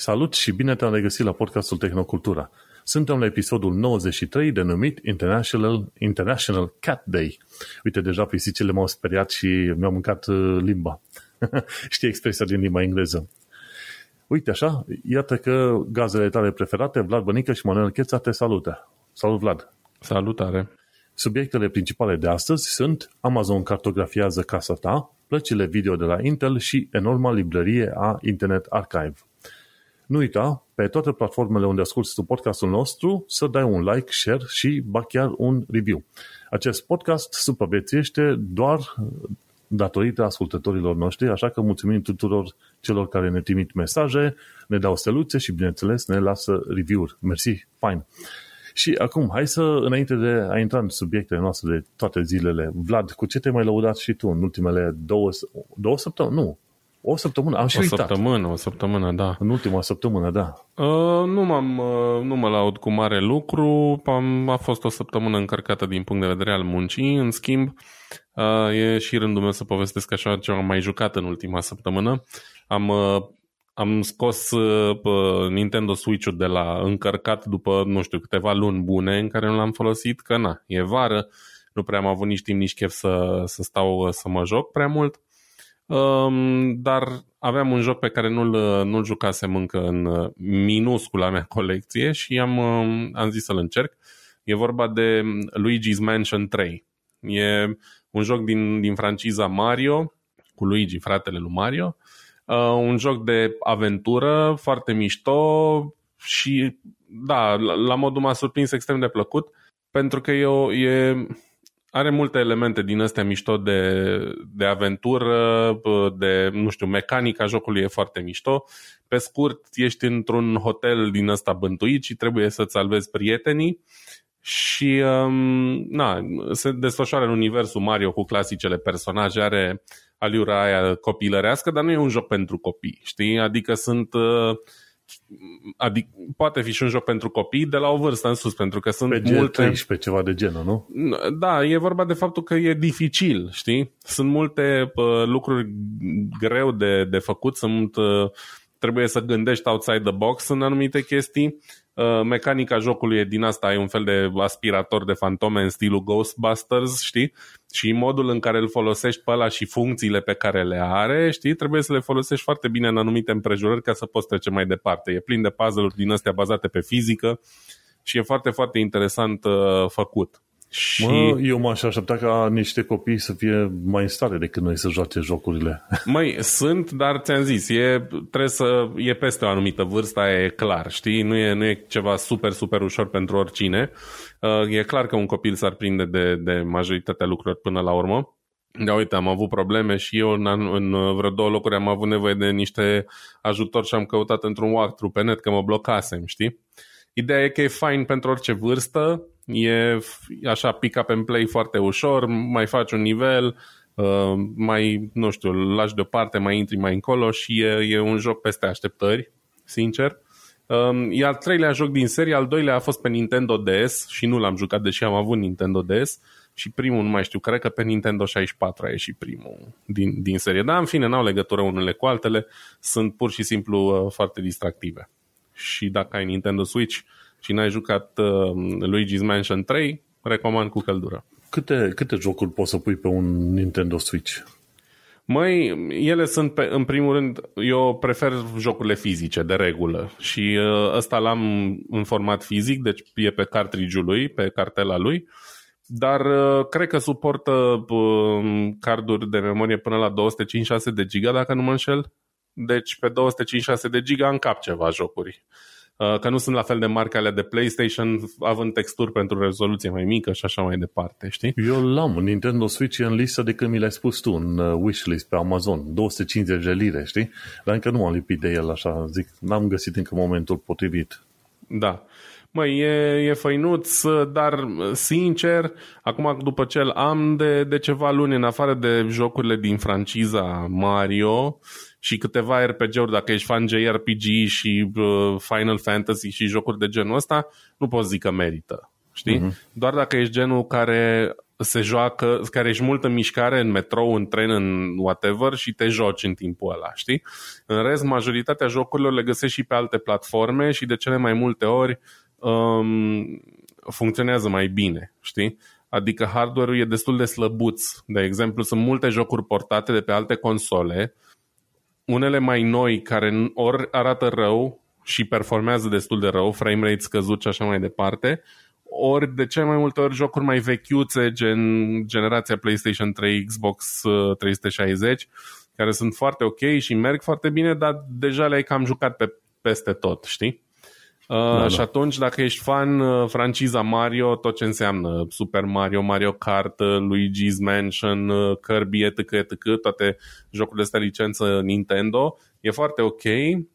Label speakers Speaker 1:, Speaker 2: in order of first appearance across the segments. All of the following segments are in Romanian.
Speaker 1: Salut și bine te-am regăsit la podcastul Tehnocultura. Suntem la episodul 93 denumit International, International Cat Day. Uite, deja pisicile m-au speriat și mi-au mâncat uh, limba. Știi expresia din limba engleză. Uite așa, iată că gazele tale preferate, Vlad Bănică și Manuel Cheța te salută. Salut, Vlad!
Speaker 2: Salutare!
Speaker 1: Subiectele principale de astăzi sunt Amazon cartografiază casa ta, plăcile video de la Intel și enorma librărie a Internet Archive. Nu uita, pe toate platformele unde asculti tu podcastul nostru, să dai un like, share și ba chiar un review. Acest podcast supraviețuiește doar datorită ascultătorilor noștri, așa că mulțumim tuturor celor care ne trimit mesaje, ne dau steluțe și, bineînțeles, ne lasă review-uri. Mersi, fain! Și acum, hai să, înainte de a intra în subiectele noastre de toate zilele, Vlad, cu ce te-ai mai lăudat și tu în ultimele două, două săptămâni? Nu, o săptămână, am și
Speaker 2: o
Speaker 1: uitat.
Speaker 2: săptămână, o săptămână, da.
Speaker 1: În ultima săptămână, da.
Speaker 2: Uh, nu, m-am, uh, nu mă laud cu mare lucru, am, a fost o săptămână încărcată din punct de vedere al muncii, în schimb, uh, e și rândul meu să povestesc așa ce am mai jucat în ultima săptămână. Am, uh, am scos uh, Nintendo Switch-ul de la încărcat după, nu știu, câteva luni bune în care nu l-am folosit, că na, e vară, nu prea am avut nici timp, nici chef să, să stau să mă joc prea mult. Um, dar aveam un joc pe care nu-l, nu-l jucasem încă în uh, minuscula mea colecție și am, um, am zis să-l încerc. E vorba de Luigi's Mansion 3. E un joc din, din franciza Mario, cu Luigi, fratele lui Mario. Uh, un joc de aventură foarte mișto și, da, la, la modul m-a surprins extrem de plăcut pentru că e, o, e are multe elemente din astea mișto de, de aventură, de, nu știu, mecanica jocului e foarte mișto. Pe scurt, ești într-un hotel din ăsta bântuit și trebuie să-ți salvezi prietenii și um, na, se desfășoară în universul Mario cu clasicele personaje, are aliura aia copilărească, dar nu e un joc pentru copii, știi? Adică sunt... Uh, adică poate fi și un joc pentru copii de la o vârstă în sus, pentru că sunt
Speaker 1: pe
Speaker 2: multe...
Speaker 1: pe ceva de genul, nu?
Speaker 2: Da, e vorba de faptul că e dificil, știi? Sunt multe uh, lucruri greu de, de făcut, sunt uh, trebuie să gândești outside the box în anumite chestii. Uh, mecanica jocului e din asta, ai un fel de aspirator de fantome în stilul Ghostbusters, știi? Și modul în care îl folosești pe ăla și funcțiile pe care le are, știi? Trebuie să le folosești foarte bine în anumite împrejurări ca să poți trece mai departe. E plin de puzzle-uri din astea bazate pe fizică și e foarte, foarte interesant uh, făcut.
Speaker 1: Și... Mă, eu m-aș aștepta ca niște copii să fie mai în stare decât noi să joace jocurile.
Speaker 2: Mai sunt, dar ți-am zis, e, trebuie să, e peste o anumită vârstă, e clar, știi? Nu e, nu e ceva super, super ușor pentru oricine. Uh, e clar că un copil s-ar prinde de, de majoritatea lucrurilor până la urmă. Da, uite, am avut probleme și eu în, în vreo două locuri am avut nevoie de niște ajutor și am căutat într-un walkthrough pe net că mă blocasem, știi? Ideea e că e fain pentru orice vârstă, e așa pick up and play foarte ușor, mai faci un nivel, uh, mai, nu știu, îl lași deoparte, mai intri mai încolo și e, e un joc peste așteptări, sincer. Um, e al treilea joc din serie, al doilea a fost pe Nintendo DS și nu l-am jucat, deși am avut Nintendo DS și primul, nu mai știu, cred că pe Nintendo 64 a ieșit primul din, din serie. Dar, în fine, n-au legătură unele cu altele, sunt pur și simplu uh, foarte distractive. Și dacă ai Nintendo Switch, și n-ai jucat uh, Luigi's Mansion 3, recomand cu căldură.
Speaker 1: Câte, câte jocuri poți să pui pe un Nintendo Switch?
Speaker 2: Măi, ele sunt, pe, în primul rând, eu prefer jocurile fizice, de regulă. Și uh, ăsta l-am în format fizic, deci e pe cartridge lui, pe cartela lui. Dar uh, cred că suportă uh, carduri de memorie până la 256 de giga, dacă nu mă înșel. Deci pe 256 de giga încap ceva jocuri. Uh, că nu sunt la fel de mari ca alea de PlayStation, având texturi pentru rezoluție mai mică și așa mai departe, știi?
Speaker 1: Eu l-am, Nintendo Switch e în listă de când mi l-ai spus tu, în uh, wishlist pe Amazon, 250 de lire, știi? Dar încă nu m-am lipit de el așa, zic, n-am găsit încă momentul potrivit.
Speaker 2: Da. Măi, e, e făinuț, dar sincer, acum după ce am de, de ceva luni, în afară de jocurile din franciza Mario, și câteva RPG-uri, dacă ești fan JRPG și uh, Final Fantasy și jocuri de genul ăsta, nu poți zic că merită. Știi? Uh-huh. Doar dacă ești genul care se joacă, care ești mult în mișcare, în metrou, în tren, în whatever și te joci în timpul ăla, știi? În rest, majoritatea jocurilor le găsești și pe alte platforme și de cele mai multe ori um, funcționează mai bine, știi? Adică hardware-ul e destul de slăbuț. De exemplu, sunt multe jocuri portate de pe alte console, unele mai noi care ori arată rău și performează destul de rău, frame rate scăzut și așa mai departe, ori de ce mai multe ori jocuri mai vechiuțe, gen generația PlayStation 3, Xbox 360, uh, care sunt foarte ok și merg foarte bine, dar deja le-ai cam jucat pe peste tot, știi? Uh, da, da. Și atunci, dacă ești fan uh, franciza Mario, tot ce înseamnă Super Mario, Mario Kart, uh, Luigi's Mansion, uh, Kirby, etc., etc., toate jocurile astea licență Nintendo, e foarte ok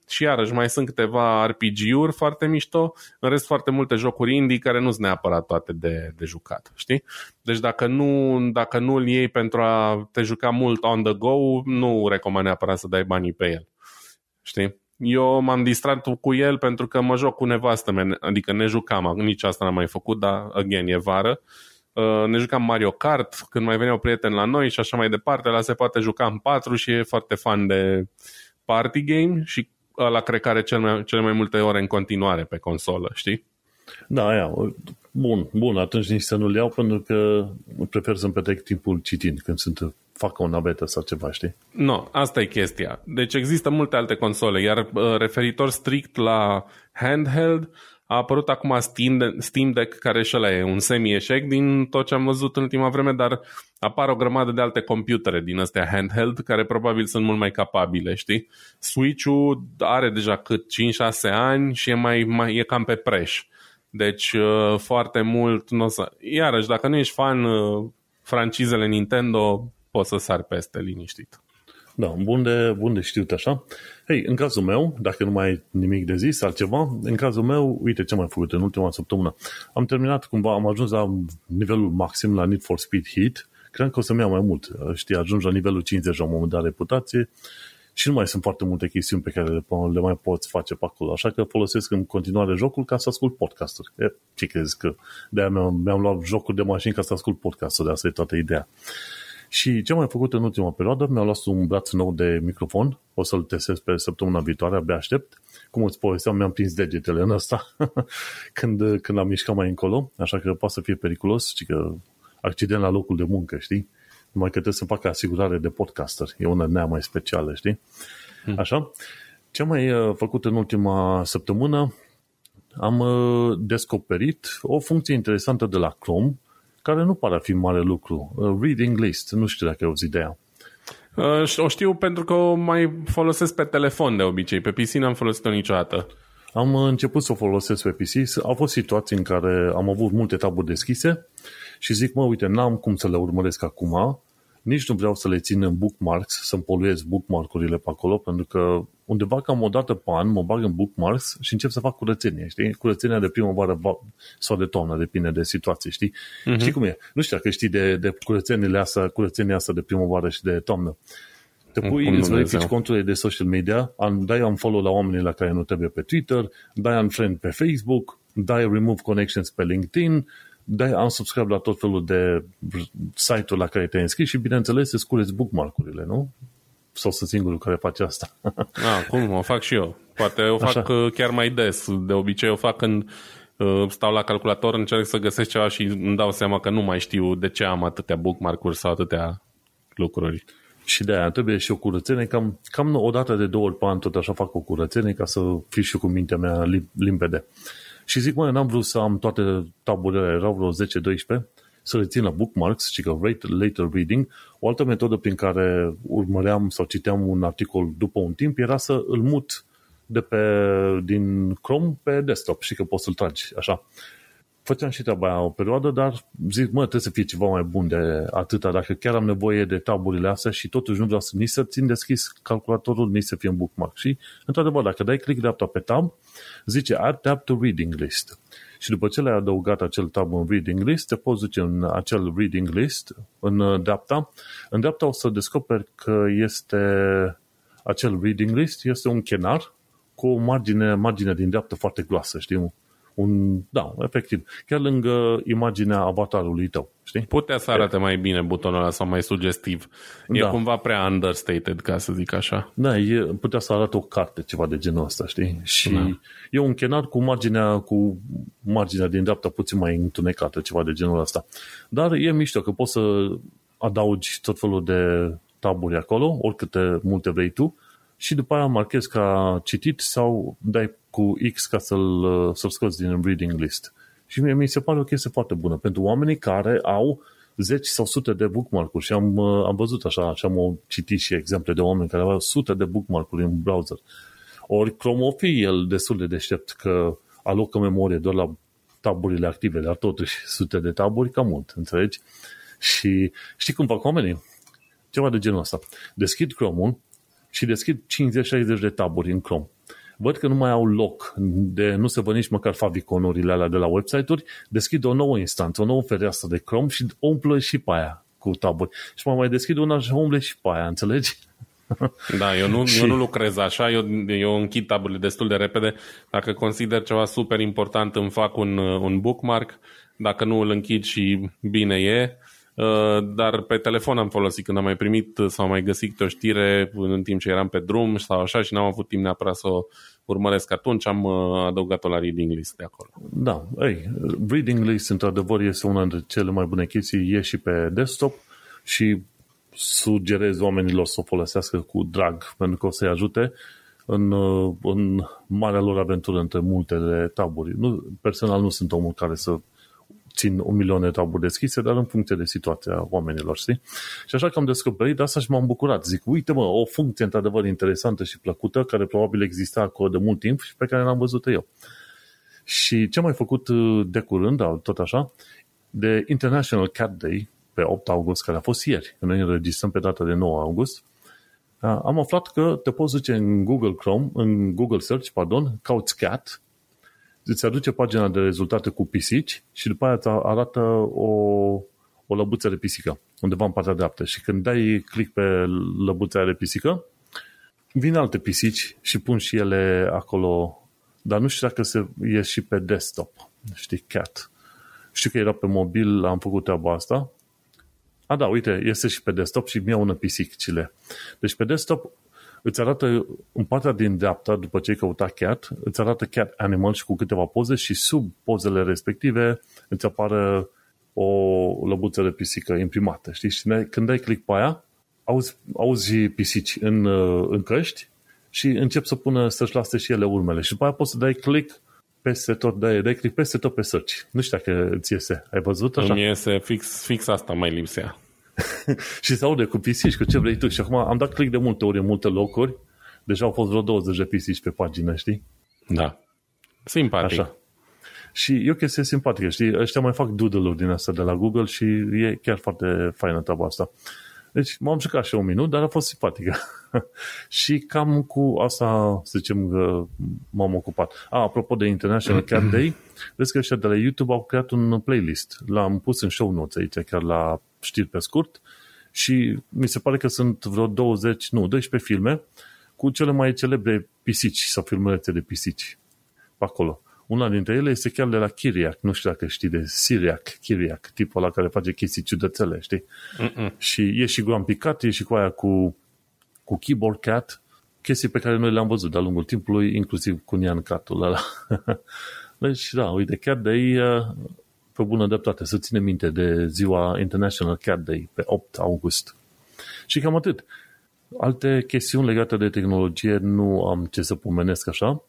Speaker 2: și iarăși mai sunt câteva RPG-uri foarte mișto, în rest foarte multe jocuri indie care nu sunt neapărat toate de, de jucat, știi? Deci dacă nu, dacă nu îl iei pentru a te juca mult on the go, nu recomand neapărat să dai banii pe el, știi? Eu m-am distrat cu el pentru că mă joc cu nevastă mea, adică ne jucam, nici asta n-am mai făcut, dar, again, e vară. Uh, ne jucam Mario Kart când mai veneau prieteni la noi și așa mai departe. La se poate juca în patru și e foarte fan de party game și ăla cred că are cel mai, cele mai multe ore în continuare pe consolă, știi?
Speaker 1: Da, aia. Bun, bun, atunci nici să nu-l iau pentru că prefer să-mi petrec timpul citind când sunt facă o navetă sau ceva, știi?
Speaker 2: Nu, no, asta e chestia. Deci există multe alte console, iar uh, referitor strict la handheld, a apărut acum Steam, Steam Deck, care și ăla e un semi-eșec din tot ce am văzut în ultima vreme, dar apar o grămadă de alte computere din astea handheld, care probabil sunt mult mai capabile, știi? Switch-ul are deja cât 5-6 ani și e, mai, mai, e cam pe preș. Deci uh, foarte mult nu o să... Iarăși, dacă nu ești fan uh, francizele Nintendo, poți să sari peste liniștit.
Speaker 1: Da, bun de, bun de știut așa. Hei, în cazul meu, dacă nu mai ai nimic de zis, altceva, în cazul meu, uite ce am mai făcut în ultima săptămână. Am terminat cumva, am ajuns la nivelul maxim la Need for Speed Heat. Cred că o să-mi iau mai mult. Știi, ajungi la nivelul 50 la un moment dat reputație și nu mai sunt foarte multe chestiuni pe care le, le mai poți face pe acolo. Așa că folosesc în continuare jocul ca să ascult podcasturi. E, ce crezi că de-aia mi-am, mi-am luat jocuri de mașini ca să ascult podcasturi, de asta e toată ideea. Și ce am mai făcut în ultima perioadă, mi-am luat un braț nou de microfon, o să-l testez pe săptămâna viitoare, abia aștept. Cum îți povesteam, mi-am prins degetele în ăsta când, când am mișcat mai încolo, așa că poate să fie periculos, și că accident la locul de muncă, știi? Numai că trebuie să facă asigurare de podcaster. E una nea mai specială, știi? Hmm. Așa. Ce am mai uh, făcut în ultima săptămână? Am uh, descoperit o funcție interesantă de la Chrome care nu pare a fi mare lucru. Uh, reading list, nu știu dacă ai auzit de ea.
Speaker 2: Uh, o știu pentru că o mai folosesc pe telefon de obicei. Pe PC n-am folosit-o niciodată.
Speaker 1: Am început să o folosesc pe PC. Au fost situații în care am avut multe taburi deschise și zic, mă, uite, n-am cum să le urmăresc acum, nici nu vreau să le țin în bookmarks, să-mi poluez bookmark-urile pe acolo, pentru că undeva cam o dată pe an mă bag în bookmarks și încep să fac curățenie, știi? Curățenia de primăvară sau de toamnă, depinde de situație, știi? Uh-huh. Știi cum e? Nu știu dacă știi de, de curățeniile asta, curățenia asta de primăvară și de toamnă. Te pui, îți verifici conturile de social media, dai un follow la oamenii la care nu trebuie pe Twitter, dai un friend pe Facebook, dai remove connections pe LinkedIn, dai unsubscribe la tot felul de site-uri la care te-ai înscris și, bineînțeles, îți cureți bookmark-urile, nu? Sau sunt singurul care face asta.
Speaker 2: ah, cum? O fac și eu. Poate o fac Așa. Uh, chiar mai des. De obicei o fac când uh, stau la calculator, încerc să găsesc ceva și îmi dau seama că nu mai știu de ce am atâtea bookmark-uri sau atâtea lucruri.
Speaker 1: Și de aia trebuie și o curățenie, cam, cam o dată de două ori pe an tot așa fac o curățenie ca să fiu și cu mintea mea limpede. Și zic, mă, n-am vrut să am toate taburile, erau vreo 10-12, să le țin la bookmarks, și că rate later reading. O altă metodă prin care urmăream sau citeam un articol după un timp era să îl mut de pe, din Chrome pe desktop și că poți să-l tragi așa. Făceam și treaba aia o perioadă, dar zic, mă, trebuie să fie ceva mai bun de atâta, dacă chiar am nevoie de taburile astea și totuși nu vreau să nici să țin deschis calculatorul, nici să fie în bookmark. Și, într-adevăr, dacă dai click dreapta pe tab, zice Add tab to reading list. Și după ce le-ai adăugat acel tab în reading list, te poți duce în acel reading list, în dreapta. În dreapta o să descoperi că este acel reading list, este un chenar cu o margine, margine din dreapta foarte groasă, știi? Un, da, efectiv, chiar lângă imaginea avatarului tău, știi?
Speaker 2: Putea să arate mai bine butonul ăla sau mai sugestiv. E
Speaker 1: Da.
Speaker 2: cumva prea understated, ca să zic așa.
Speaker 1: Da, e, putea să arate o carte, ceva de genul ăsta, știi? Și
Speaker 2: Da.
Speaker 1: e un chenar cu marginea, cu marginea din dreapta puțin mai întunecată, ceva de genul ăsta. Dar e mișto că poți să adaugi tot felul de taburi acolo, oricâte multe vrei tu, și după aia marchezi ca citit sau dai cu X ca să-l, să-l scoți din reading list. Și mie mi se pare o chestie foarte bună pentru oamenii care au zeci sau sute de bookmark-uri și am, uh, am văzut așa și am citit și exemple de oameni care aveau sute de bookmark-uri în browser. Ori Chrome o fi el destul de deștept că alocă memorie doar la taburile active, dar totuși sute de taburi, cam mult, înțelegi? Și știi cum fac oamenii? Ceva de genul ăsta. Deschid Chrome-ul și deschid 50-60 de taburi în Chrome. Văd că nu mai au loc de nu se văd nici măcar faviconurile alea de la website-uri, deschid o nouă instanță, o nouă fereastră de Chrome și umplă și pe aia cu taburi. Și mă mai deschid una și umple și pe aia, înțelegi?
Speaker 2: Da, eu nu,
Speaker 1: Și-
Speaker 2: eu nu lucrez așa, eu, eu închid taburile destul de repede. Dacă consider ceva super important îmi fac un, un bookmark, dacă nu îl închid și bine e. Uh, Dar pe telefon am folosit când am mai primit sau am mai găsit câte o știre în timp ce eram pe drum sau așa și n-am avut timp neapărat să o urmăresc atunci, am uh, adăugat-o la reading list de acolo.
Speaker 1: Da, ei, Reading List într-adevăr este una dintre cele mai bune chestii, e și pe desktop și sugerez oamenilor să o folosească cu drag, pentru că o să-i ajute în, uh, în marea lor aventură între multele taburi. Nu, personal nu sunt omul care să țin un milion de taburi deschise, dar în funcție de situația oamenilor, știi? Și așa că am descoperit asta și m-am bucurat. Zic, uite mă, o funcție într-adevăr interesantă și plăcută, care probabil exista acolo de mult timp și pe care n-am văzut eu. Și ce am mai făcut uh, de curând, da, tot așa, de International Cat Day, pe 8 august, care a fost ieri, când noi înregistrăm pe data de 9 august, uh, am aflat că te poți duce în Google Chrome, în Google Search, pardon, cauți cat, îți aduce pagina de rezultate cu pisici și după aia îți arată o, o lăbuță de pisică undeva în partea dreaptă și când dai click pe lăbuța aia de pisică, vin alte pisici și pun și ele acolo, dar nu știu dacă se, e și pe desktop, știi, cat. Știu că era pe mobil, am făcut treaba asta. A, da, uite, este și pe desktop și mi-au una pisicile. Deci pe desktop îți arată în partea din dreapta, după ce ai căutat cat, îți arată cat animal și cu câteva poze și sub pozele respective îți apare o lăbuță de pisică imprimată, știi? Și când dai click pe aia, auzi, auzi pisici în, în căști și încep să pună, să-și lase și ele urmele. Și după aia poți să dai click peste tot, dai, dai click peste tot pe search. Nu știu dacă îți iese. Ai văzut așa?
Speaker 2: Îmi iese fix, fix asta mai lipsea.
Speaker 1: și se aude cu pisici, cu ce vrei tu. Și acum am dat click de multe ori în multe locuri. Deja au fost vreo 20 de pisici pe pagină, știi?
Speaker 2: Da. Simpatic.
Speaker 1: Așa. Și e o chestie simpatică, știi? Ăștia mai fac doodle-uri din asta de la Google și e chiar foarte faină treaba asta. Deci m-am jucat și un minut, dar a fost simpatică. și cam cu asta, să zicem, că m-am ocupat. A, apropo de International Cat Day, vezi că ăștia de la YouTube au creat un playlist. L-am pus în show notes aici, chiar la știri pe scurt. Și mi se pare că sunt vreo 20, nu, 12 filme cu cele mai celebre pisici sau filmulețe de pisici pe acolo. Una dintre ele este chiar de la Chiriac, nu știu dacă știi de Siriac, Chiriac, tipul ăla care face chestii ciudățele, știi?
Speaker 2: Mm-mm.
Speaker 1: Și e și Grumpy Cat, e și cu aia cu, cu Keyboard Cat, chestii pe care noi le-am văzut de-a lungul timpului, inclusiv cu Nian Catul ăla. deci, da, uite, Cat Day, pe bună dreptate, să ține minte de ziua International Cat Day, pe 8 august. Și cam atât. Alte chestiuni legate de tehnologie nu am ce să pomenesc așa,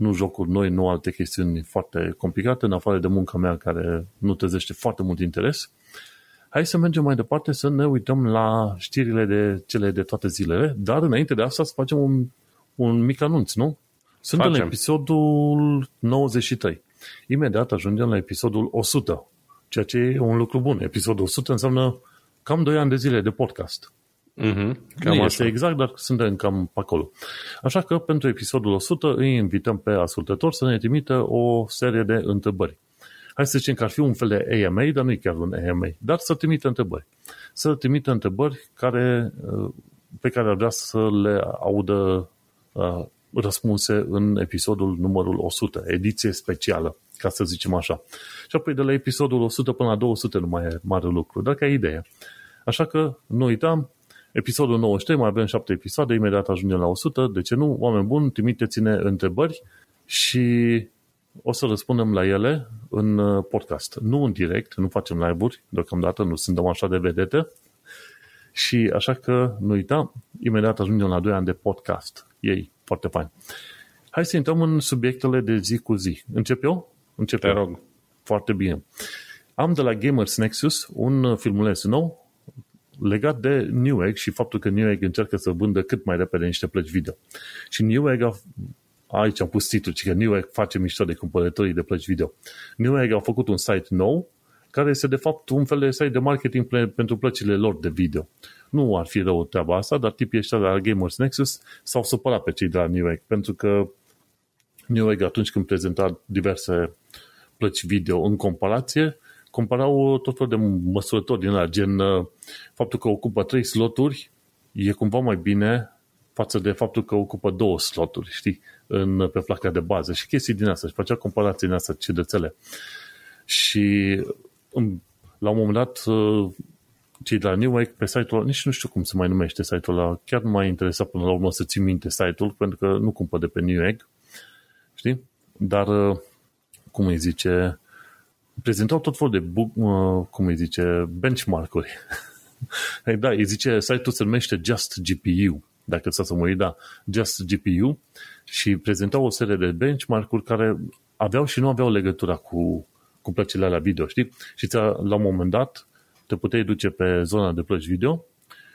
Speaker 1: nu jocuri noi, nu alte chestiuni foarte complicate, în afară de munca mea care nu trezește foarte mult interes. Hai să mergem mai departe să ne uităm la știrile de cele de toate zilele, dar înainte de asta să facem un, un mic anunț, nu? Suntem
Speaker 2: Facem.
Speaker 1: la episodul 93. Imediat ajungem la episodul 100, ceea ce e un lucru bun. Episodul 100 înseamnă cam 2 ani de zile de podcast.
Speaker 2: Mm-hmm.
Speaker 1: Cam nu este exact, dar suntem cam pe acolo. Așa că pentru episodul 100 îi invităm pe ascultători să ne trimită o serie de întrebări. Hai să zicem că ar fi un fel de AMA, dar nu e chiar un AMA, dar să trimită întrebări. Să trimită întrebări care, pe care ar vrea să le audă uh, răspunse în episodul numărul 100, ediție specială, ca să zicem așa. Și apoi de la episodul 100 până la 200 nu mai e mare lucru, dacă ai idee. Așa că nu uitam, episodul 93, mai avem 7 episoade, imediat ajungem la 100, de ce nu? Oameni buni, trimiteți-ne întrebări și o să răspundem la ele în uh, podcast. Nu în direct, nu facem live-uri, deocamdată nu suntem așa de vedete. Și așa că nu uita, imediat ajungem la 2 ani de podcast. Ei, foarte fain. Hai să intrăm în subiectele de zi cu zi. Încep eu? Încep
Speaker 2: Te
Speaker 1: eu.
Speaker 2: rog.
Speaker 1: Foarte bine. Am de la Gamers Nexus un filmuleț nou legat de Newegg și faptul că Newegg încearcă să vândă cât mai repede niște plăci video. Și Newegg a, aici am pus titlul, că Newegg face mișto de cumpărătorii de plăci video. Newegg a făcut un site nou care este de fapt un fel de site de marketing pentru plăcile lor de video. Nu ar fi rău treaba asta, dar tipii ăștia de la Gamers Nexus s-au supărat pe cei de la Newegg, pentru că Newegg atunci când prezenta diverse plăci video în comparație, comparau tot felul de măsurători din la gen uh, faptul că ocupă 3 sloturi e cumva mai bine față de faptul că ocupă două sloturi, știi, în, pe placa de bază și chestii din asta și facea comparații din asta ciudățele. Și la un moment dat uh, cei de la Newegg pe site-ul ăla, nici nu știu cum se mai numește site-ul ăla, chiar nu m-a interesat până la urmă să țin minte site-ul, pentru că nu cumpăr de pe Newegg, știi? Dar, uh, cum îi zice, prezentau tot felul de, uh, cum îi zice, benchmark-uri. da, îi zice, site-ul se numește Just GPU, dacă să mă uit, da, Just GPU, și prezentau o serie de benchmark-uri care aveau și nu aveau legătura cu, cu plăcile la video, știi? Și la un moment dat te puteai duce pe zona de plăci video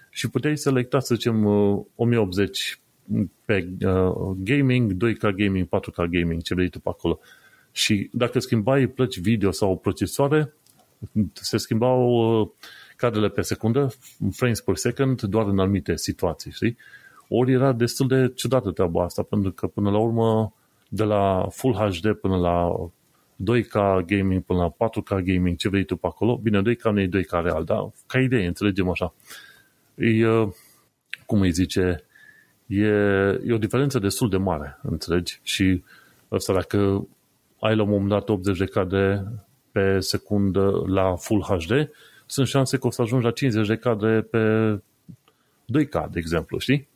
Speaker 1: și puteai selecta, să zicem, 1080 pe uh, gaming, 2K gaming, 4K gaming, ce vrei tu pe acolo. Și dacă schimbai plăci video sau procesoare, se schimbau uh, cadrele pe secundă, frames per second, doar în anumite situații, știi? Ori era destul de ciudată treaba asta, pentru că până la urmă, de la Full HD până la 2K gaming până la 4K gaming, ce vrei tu pe acolo, bine, 2K nu e 2K real, dar ca idee, înțelegem așa. E, uh, cum îi zice, e, e o diferență destul de mare, înțelegi? Și ăsta, dacă ai la un moment dat 80 de cadre pe secundă la Full HD, sunt șanse că o să ajungi la 50 de cadre pe 2K, de exemplu, știi?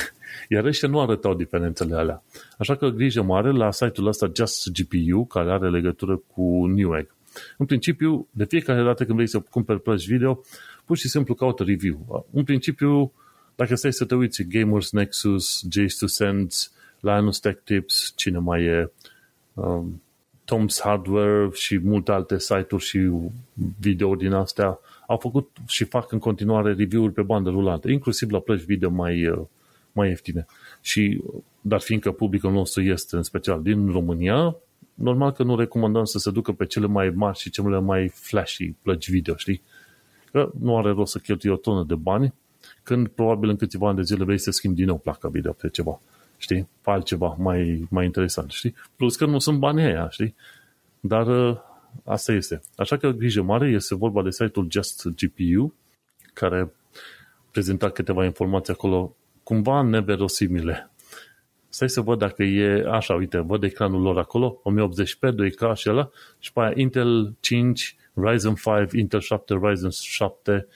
Speaker 1: Iar ăștia nu arătau diferențele alea. Așa că grijă mare la site-ul ăsta Just GPU, care are legătură cu Newegg. În principiu, de fiecare dată când vrei să cumperi plăci video, pur și simplu caută review. În principiu, dacă stai să te uiți, Gamers Nexus, J2 Sense, Linus Tech Tips, cine mai e, um, Tom's Hardware și multe alte site-uri și video din astea au făcut și fac în continuare review-uri pe bandă rulantă, inclusiv la plăci video mai, uh, mai ieftine. Și, dar fiindcă publicul nostru este în special din România, normal că nu recomandăm să se ducă pe cele mai mari și cele mai flashy plăci video, știi? Că nu are rost să cheltui o tonă de bani când probabil în câțiva ani de zile vrei să schimbi din nou placa video pe ceva, știi? Pe altceva mai, mai interesant, știi? Plus că nu sunt banii aia, știi? Dar uh, asta este. Așa că grijă mare, este vorba de site-ul Just GPU, care prezenta câteva informații acolo cumva neverosimile. Stai să văd dacă e așa, uite, văd ecranul lor acolo, 1080p, 2K și ăla, și pe aia Intel 5, Ryzen 5, Intel 7, Ryzen 7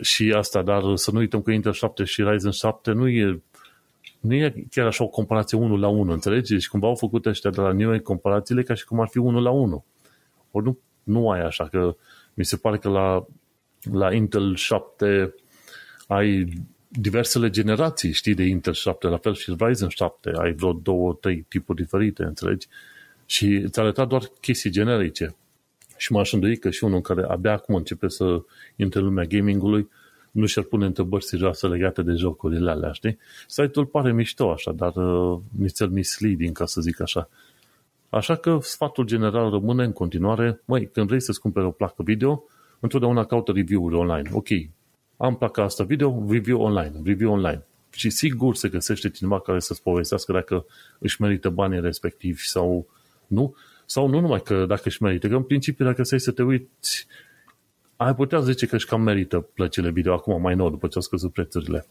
Speaker 1: și asta, dar să nu uităm că Intel 7 și Ryzen 7 nu e nu e chiar așa o comparație 1 la 1, înțelegi? Și cumva au făcut ăștia de la Newegg comparațiile ca și cum ar fi 1 la 1. Ori nu, nu ai așa, că mi se pare că la, la Intel 7 ai diversele generații, știi, de Intel 7, la fel și Ryzen 7, ai vreo două, trei tipuri diferite, înțelegi? Și îți arăta doar chestii generice. Și m-aș îndoi că și unul care abia acum începe să intre în lumea gamingului, nu și-ar pune întrebări serioase legate de jocurile alea, știi? Site-ul pare mișto așa, dar uh, nițel misleading, ca să zic așa. Așa că sfatul general rămâne în continuare, măi, când vrei să-ți cumperi o placă video, întotdeauna caută review-uri online. Ok, am placa asta video, review online, review online. Și sigur se găsește cineva care să-ți povestească dacă își merită banii respectivi sau nu. Sau nu numai că dacă își merită, că în principiu dacă stai să te uiți, ai putea zice că își cam merită plăcile video acum mai nou, după ce au scăzut prețurile.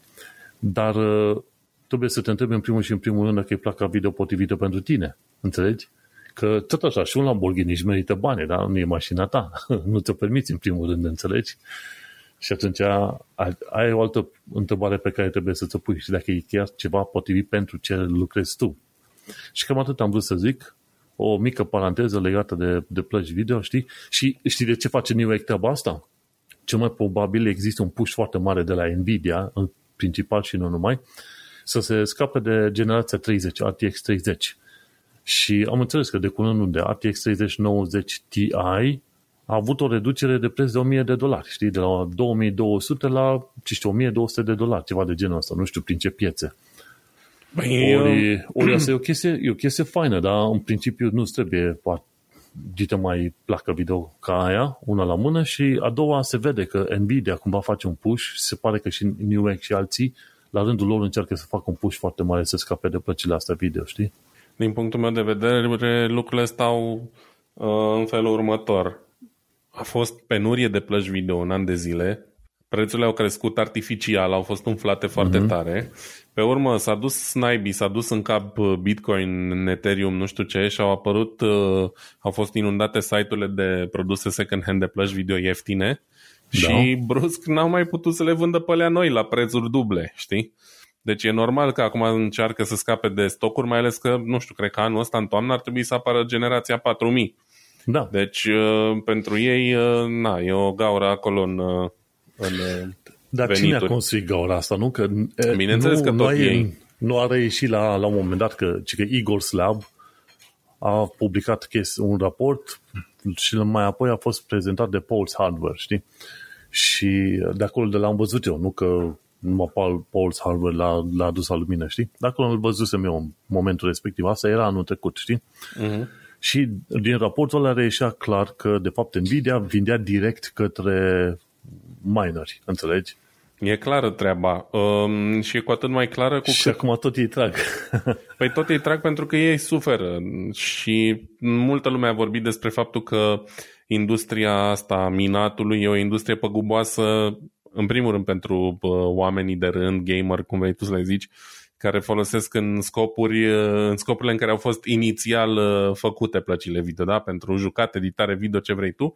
Speaker 1: Dar uh, trebuie să te întrebi în primul și în primul rând dacă e placa video potrivită pentru tine. Înțelegi? Că tot așa, și un Lamborghini își merită bani, dar nu e mașina ta. nu ți-o permiți în primul rând, înțelegi? Și atunci ai o altă întrebare pe care trebuie să ți-o pui și dacă e chiar ceva potrivit pentru ce lucrezi tu. Și cam atât am vrut să zic, o mică paranteză legată de, de plăci video, știi? Și știi de ce face Newegg treaba asta? Cel mai probabil există un push foarte mare de la Nvidia, în principal și nu numai, să se scape de generația 30, RTX 30. Și am înțeles că de curând de RTX 3090 Ti a avut o reducere de preț de 1000 de dolari, știi, de la 2200 la, ce știu, 1200 de dolari, ceva de genul ăsta, nu știu prin ce piețe. Băi, ori, ori asta e o, chestie, e o chestie faină, dar în principiu nu trebuie dită mai placă video ca aia, una la mână și a doua se vede că Nvidia cumva face un push, se pare că și Newegg și alții la rândul lor încearcă să facă un push foarte mare să scape de plăcile astea video, știi?
Speaker 2: Din punctul meu de vedere, lucrurile stau uh, în felul următor. A fost penurie de plăci video un an de zile, prețurile au crescut artificial, au fost umflate foarte mm-hmm. tare. Pe urmă s-a dus Snipey, s-a dus în cap uh, Bitcoin, Ethereum, nu știu ce și au apărut, uh, au fost inundate site-urile de produse second-hand de plăci video ieftine da. și brusc n-au mai putut să le vândă pe alea noi la prețuri duble, știi? Deci e normal că acum încearcă să scape de stocuri, mai ales că, nu știu, cred că anul ăsta în toamnă ar trebui să apară generația 4000.
Speaker 1: Da.
Speaker 2: Deci uh, pentru ei, na, e o gaură acolo în, în
Speaker 1: dar
Speaker 2: venituri.
Speaker 1: cine a construit gaura asta? Nu? Că,
Speaker 2: Bineînțeles
Speaker 1: nu,
Speaker 2: că tot
Speaker 1: nu,
Speaker 2: ei.
Speaker 1: nu a reieșit la, la un moment dat că, că Igor Slab a publicat un raport și mai apoi a fost prezentat de Paul's Hardware, știi? Și de acolo de la am văzut eu, nu că numai Paul, Paul's Hardware l-a, l-a adus la lumină, știi? De acolo îl văzusem eu în momentul respectiv. Asta era anul trecut, știi? Uh-huh. Și din raportul ăla reieșea clar că, de fapt, Nvidia vindea direct către mineri, înțelegi?
Speaker 2: E clară treaba um, și e cu atât mai clară cu
Speaker 1: Și că... acum tot ei trag.
Speaker 2: păi tot ei trag pentru că ei suferă și multă lume a vorbit despre faptul că industria asta minatului e o industrie păguboasă în primul rând pentru oamenii de rând, gamer, cum vrei tu să le zici, care folosesc în scopuri, în scopurile în care au fost inițial uh, făcute plăcile video, da? pentru jucat, editare video, ce vrei tu.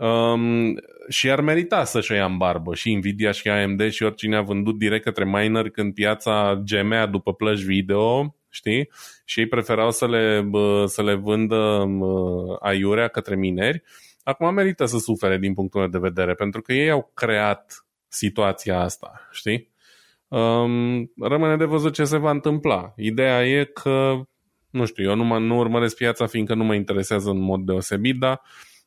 Speaker 2: Um, și ar merita să-și o ia în barbă și Nvidia și AMD și oricine a vândut direct către miner când piața gemea după plăci video, știi? Și ei preferau să le, să le vândă aiurea către mineri. Acum merită să sufere din punctul meu de vedere, pentru că ei au creat situația asta, știi? Um, rămâne de văzut ce se va întâmpla. Ideea e că, nu știu, eu nu, mă, nu urmăresc piața fiindcă nu mă interesează în mod deosebit, dar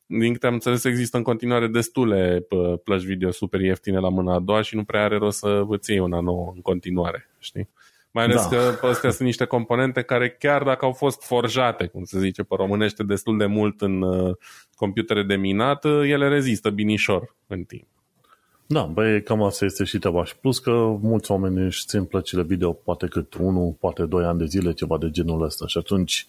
Speaker 2: din câte am înțeles, există în continuare destule plăci video super ieftine la mâna a doua și nu prea are rost să îți iei una nouă în continuare, știi? Mai ales da. că astea sunt niște componente care chiar dacă au fost forjate, cum se zice pe românește, destul de mult în uh, computere de minat, uh, ele rezistă binișor în timp.
Speaker 1: Da, băi, cam asta este și treaba. Și plus că mulți oameni își țin plăcile video poate cât unul, poate doi ani de zile, ceva de genul ăsta. Și atunci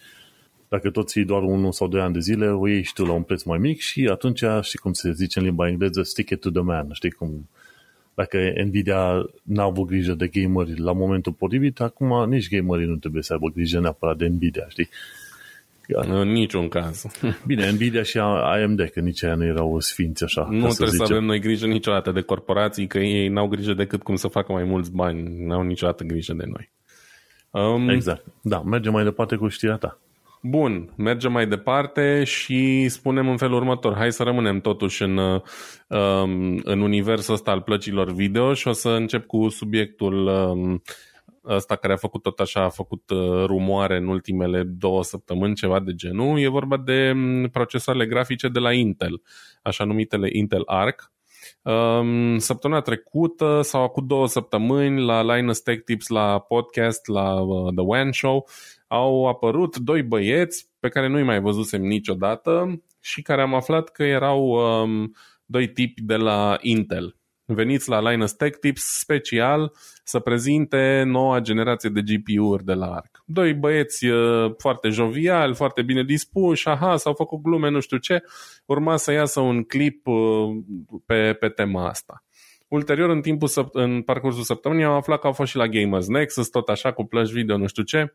Speaker 1: dacă tot ții doar unul sau doi ani de zile, o iei și tu la un preț mai mic și atunci, știi cum se zice în limba engleză, stick it to the man, știi cum dacă Nvidia n-a avut grijă de gameri la momentul potrivit, acum nici gamerii nu trebuie să aibă grijă neapărat de Nvidia, știi?
Speaker 2: În niciun caz.
Speaker 1: Bine, Nvidia și AMD, că nici aia nu erau sfinți așa.
Speaker 2: Nu trebuie să, să avem noi grijă niciodată de corporații, că ei n-au grijă decât cum să facă mai mulți bani, n-au niciodată grijă de noi.
Speaker 1: Um, exact. Da, mergem mai departe cu știrea ta.
Speaker 2: Bun, mergem mai departe și spunem în felul următor. Hai să rămânem totuși în, um, în universul ăsta al plăcilor video și o să încep cu subiectul um, ăsta care a făcut tot așa, a făcut uh, rumoare în ultimele două săptămâni, ceva de genul. E vorba de um, procesoarele grafice de la Intel, așa numitele Intel Arc. Săptămâna trecută sau acum două săptămâni la Linus Tech Tips, la podcast, la uh, The WAN Show, au apărut doi băieți pe care nu-i mai văzusem niciodată și care am aflat că erau um, doi tipi de la Intel. Veniți la Linus Tech Tips special să prezinte noua generație de GPU-uri de la ARC. Doi băieți uh, foarte joviali, foarte bine dispuși, aha, s-au făcut glume, nu știu ce, urma să iasă un clip uh, pe, pe tema asta. Ulterior, în timpul în parcursul săptămânii, am aflat că au fost și la Gamers Nexus, tot așa, cu plăci video, nu știu ce,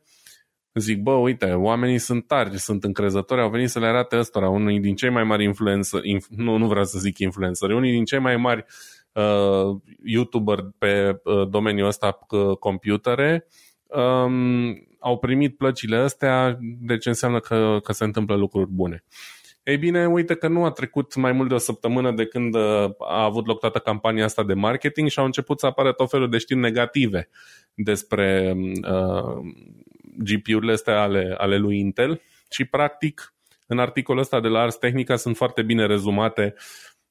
Speaker 2: zic, bă, uite, oamenii sunt tari, sunt încrezători, au venit să le arate ăstora, unul din cei mai mari influencer, inf, nu, nu vreau să zic influencer, unii din cei mai mari uh, YouTuber pe uh, domeniul ăsta uh, computere, um, au primit plăcile astea, deci înseamnă că, că se întâmplă lucruri bune. Ei bine, uite că nu a trecut mai mult de o săptămână de când uh, a avut loc toată campania asta de marketing și au început să apară tot felul de știri negative despre uh, GPU-urile astea ale, ale lui Intel și practic în articolul ăsta de la Ars Technica sunt foarte bine rezumate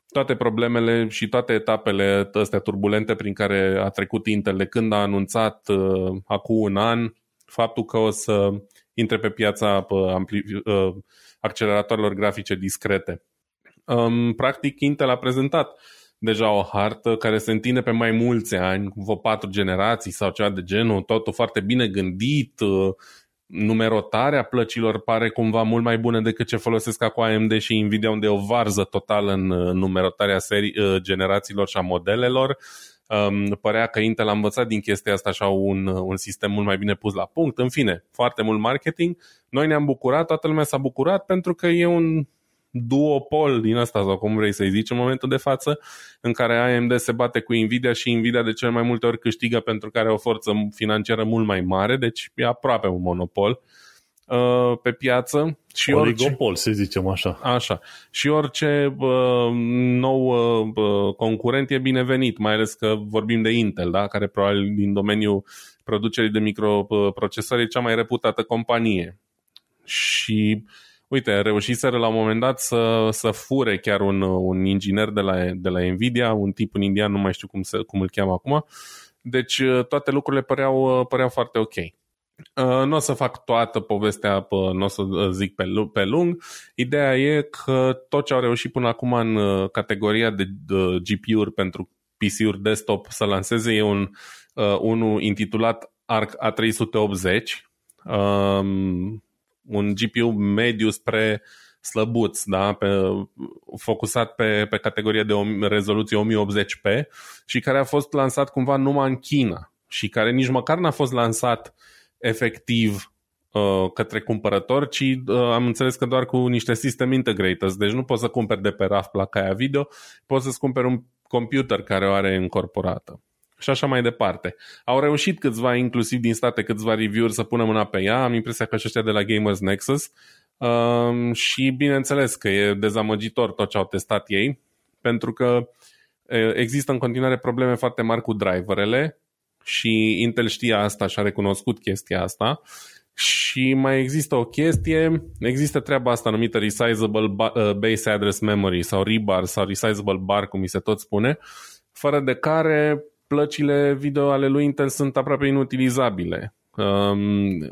Speaker 2: toate problemele și toate etapele astea turbulente prin care a trecut Intel de când a anunțat uh, acum un an faptul că o să intre pe piața uh, ampli- uh, acceleratoarelor grafice discrete. Um, practic, Intel a prezentat deja o hartă care se întinde pe mai mulți ani, cu patru generații sau ceva de genul, totul foarte bine gândit, uh, numerotarea plăcilor pare cumva mult mai bună decât ce folosesc acum AMD și Nvidia, unde e o varză totală în uh, numerotarea serii, uh, generațiilor și a modelelor. Um, părea că Intel a învățat din chestia asta așa un, un sistem mult mai bine pus la punct. În fine, foarte mult marketing. Noi ne-am bucurat, toată lumea s-a bucurat pentru că e un duopol din asta sau cum vrei să-i zici în momentul de față, în care AMD se bate cu Nvidia și Nvidia de cel mai multe ori câștigă pentru că are o forță financiară mult mai mare, deci e aproape un monopol uh, pe piață.
Speaker 1: Și Oligopol, orice, să zicem așa.
Speaker 2: Așa. Și orice uh, nou uh, concurent e binevenit, mai ales că vorbim de Intel, da? care probabil din domeniul producerii de microprocesori e cea mai reputată companie. Și uh, uite, reușiseră la un moment dat să, să fure chiar un, un inginer de la, de la Nvidia, un tip în indian, nu mai știu cum, se, cum îl cheamă acum. Deci toate lucrurile păreau, păreau foarte ok. Uh, nu o să fac toată povestea, nu o să zic pe, pe lung. Ideea e că tot ce au reușit până acum în uh, categoria de GPU-uri pentru PC-uri desktop să lanseze e un, uh, unul intitulat ARC A380. Um, un GPU mediu spre slăbuț, da? pe, focusat pe, pe categoria de rezoluție 1080p și care a fost lansat cumva numai în China și care nici măcar n-a fost lansat efectiv uh, către cumpărător, ci uh, am înțeles că doar cu niște system integrators, deci nu poți să cumperi de pe raft placa aia video, poți să-ți cumperi un computer care o are încorporată și așa mai departe. Au reușit câțiva, inclusiv din state, câțiva review-uri să pună mâna pe ea. Am impresia că ăștia de la Gamers Nexus. Um, și bineînțeles că e dezamăgitor tot ce au testat ei, pentru că există în continuare probleme foarte mari cu driverele și Intel știa asta și a recunoscut chestia asta. Și mai există o chestie, există treaba asta numită Resizable Base Address Memory sau REBAR sau Resizable Bar, cum mi se tot spune, fără de care plăcile video ale lui Intel sunt aproape inutilizabile. Um,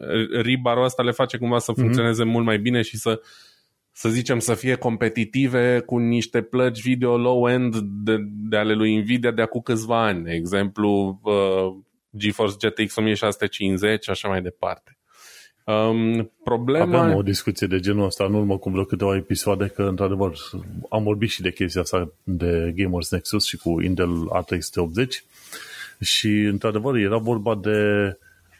Speaker 2: Ribarul ăsta le face cumva să mhm. funcționeze mm-hmm. mult mai bine și să să zicem, să fie competitive cu niște plăci video low-end de, de ale lui Nvidia de acum câțiva ani. De exemplu, uh, GeForce GTX 1650 așa mai departe. Um, problema...
Speaker 1: Aveam o discuție de genul ăsta în urmă cu vreo câteva episoade că, într-adevăr, am vorbit și de chestia asta de Gamers Nexus și cu Intel A380 și, într-adevăr, era vorba de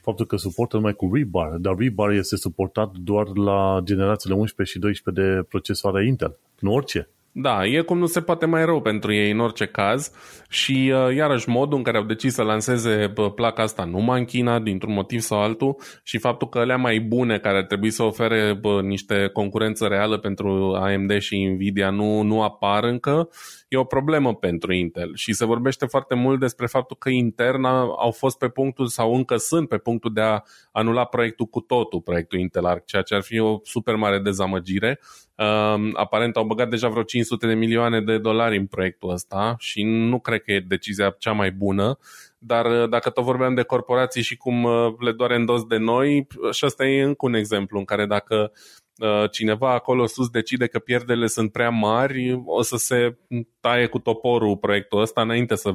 Speaker 1: faptul că suportă numai cu rebar, dar rebar este suportat doar la generațiile 11 și 12 de procesoare Intel, nu orice.
Speaker 2: Da, e cum nu se poate mai rău pentru ei în orice caz și uh, iarăși modul în care au decis să lanseze placa asta numai în China, dintr-un motiv sau altul și faptul că alea mai bune care ar trebui să ofere bă, niște concurență reală pentru AMD și Nvidia nu, nu apar încă, e o problemă pentru Intel și se vorbește foarte mult despre faptul că intern au fost pe punctul sau încă sunt pe punctul de a anula proiectul cu totul, proiectul Intel Arc, ceea ce ar fi o super mare dezamăgire. Uh, aparent au băgat deja vreo 500 de milioane de dolari în proiectul ăsta și nu cred că e decizia cea mai bună, dar uh, dacă tot vorbeam de corporații și cum uh, le doare în dos de noi, și ăsta e încă un exemplu în care dacă uh, cineva acolo sus decide că pierderile sunt prea mari, o să se taie cu toporul proiectul ăsta înainte să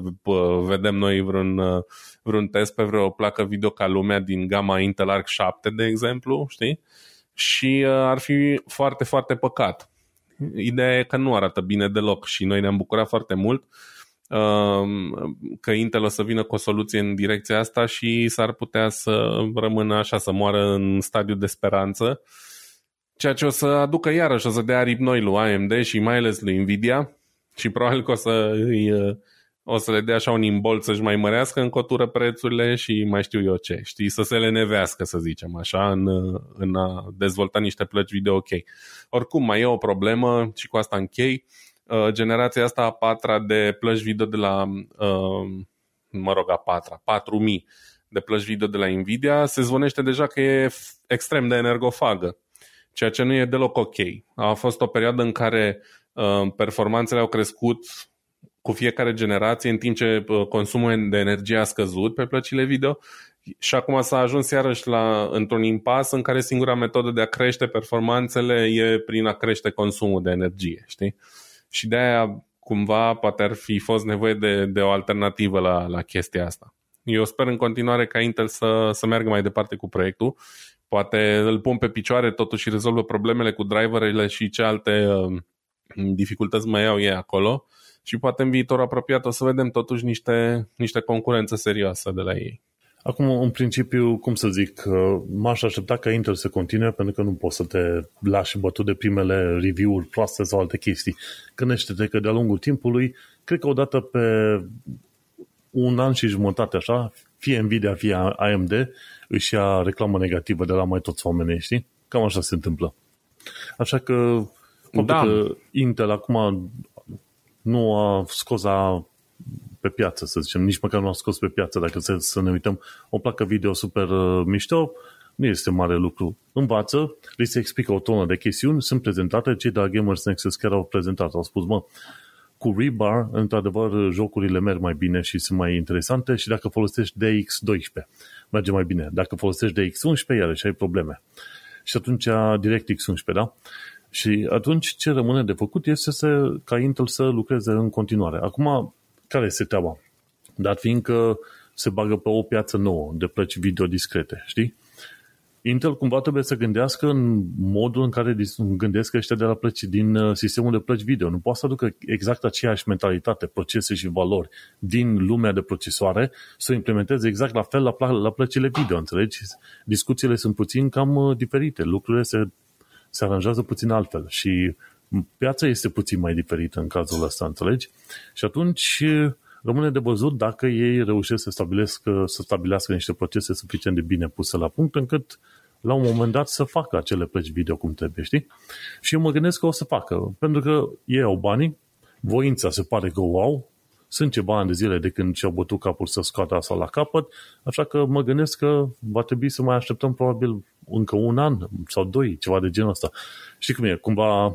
Speaker 2: vedem noi vreun, vreun test pe vreo placă video ca lumea din gama Intel Arc 7, de exemplu, știi? și uh, ar fi foarte, foarte păcat. Ideea e că nu arată bine deloc și noi ne-am bucurat foarte mult. că Intel o să vină cu o soluție în direcția asta și s-ar putea să rămână așa, să moară în stadiu de speranță, ceea ce o să aducă iarăși, o să dea aripi noi lui AMD și mai ales lui Nvidia și probabil că o să îi o să le dea așa un imbol să-și mai mărească în cotură prețurile și mai știu eu ce, știi, să se lenevească, să zicem așa, în, în a dezvolta niște plăci video ok. Oricum, mai e o problemă și cu asta închei. Uh, generația asta a patra de plăci video de la, uh, mă rog, a patra, 4000 de plăci video de la Nvidia, se zvonește deja că e extrem de energofagă, ceea ce nu e deloc ok. A fost o perioadă în care uh, performanțele au crescut cu fiecare generație, în timp ce consumul de energie a scăzut pe plăcile video și acum s-a ajuns iarăși la, într-un impas în care singura metodă de a crește performanțele e prin a crește consumul de energie, știi? Și de aia cumva poate ar fi fost nevoie de, de o alternativă la, la chestia asta. Eu sper în continuare ca Intel să, să meargă mai departe cu proiectul. Poate îl pun pe picioare totuși și rezolvă problemele cu driverele și ce alte uh, dificultăți mai au ei acolo și poate în viitor apropiat o să vedem totuși niște, niște concurență serioasă de la ei.
Speaker 1: Acum, în principiu, cum să zic, m-aș aștepta ca Intel să continue pentru că nu poți să te lași bătut de primele review-uri proaste sau alte chestii. Gândește-te că de-a lungul timpului, cred că odată pe un an și jumătate așa, fie Nvidia, fie AMD, își ia reclamă negativă de la mai toți oamenii, știi? Cam așa se întâmplă. Așa că, da. că Intel acum nu a scos a, pe piață, să zicem, nici măcar nu a scos pe piață, dacă să, să ne uităm, o placă video super uh, mișto, nu este mare lucru. Învață, li se explică o tonă de chestiuni, sunt prezentate, cei de la Gamers Nexus chiar au prezentat, au spus, mă, cu Rebar, într-adevăr, jocurile merg mai bine și sunt mai interesante și dacă folosești DX12, merge mai bine. Dacă folosești DX11, iarăși ai probleme. Și atunci DirectX11, da? Și atunci ce rămâne de făcut este să, ca Intel să lucreze în continuare. Acum, care este treaba? Dar fiindcă se bagă pe o piață nouă de plăci video discrete, știi? Intel cumva trebuie să gândească în modul în care gândesc ăștia de la plăci din uh, sistemul de plăci video. Nu poate să aducă exact aceeași mentalitate, procese și valori din lumea de procesoare să o implementeze exact la fel la, la plăcile video, înțelegi? Discuțiile sunt puțin cam uh, diferite, lucrurile se se aranjează puțin altfel și piața este puțin mai diferită în cazul ăsta, înțelegi? Și atunci rămâne de văzut dacă ei reușesc să stabilească, să stabilească niște procese suficient de bine puse la punct încât la un moment dat să facă acele plăci video cum trebuie, știi? Și eu mă gândesc că o să facă, pentru că ei au banii, voința se pare că o au, sunt ceva ani de zile de când și-au bătut capul să scoată asta la capăt, așa că mă gândesc că va trebui să mai așteptăm probabil încă un an sau doi, ceva de genul ăsta. Știi cum e? Cumva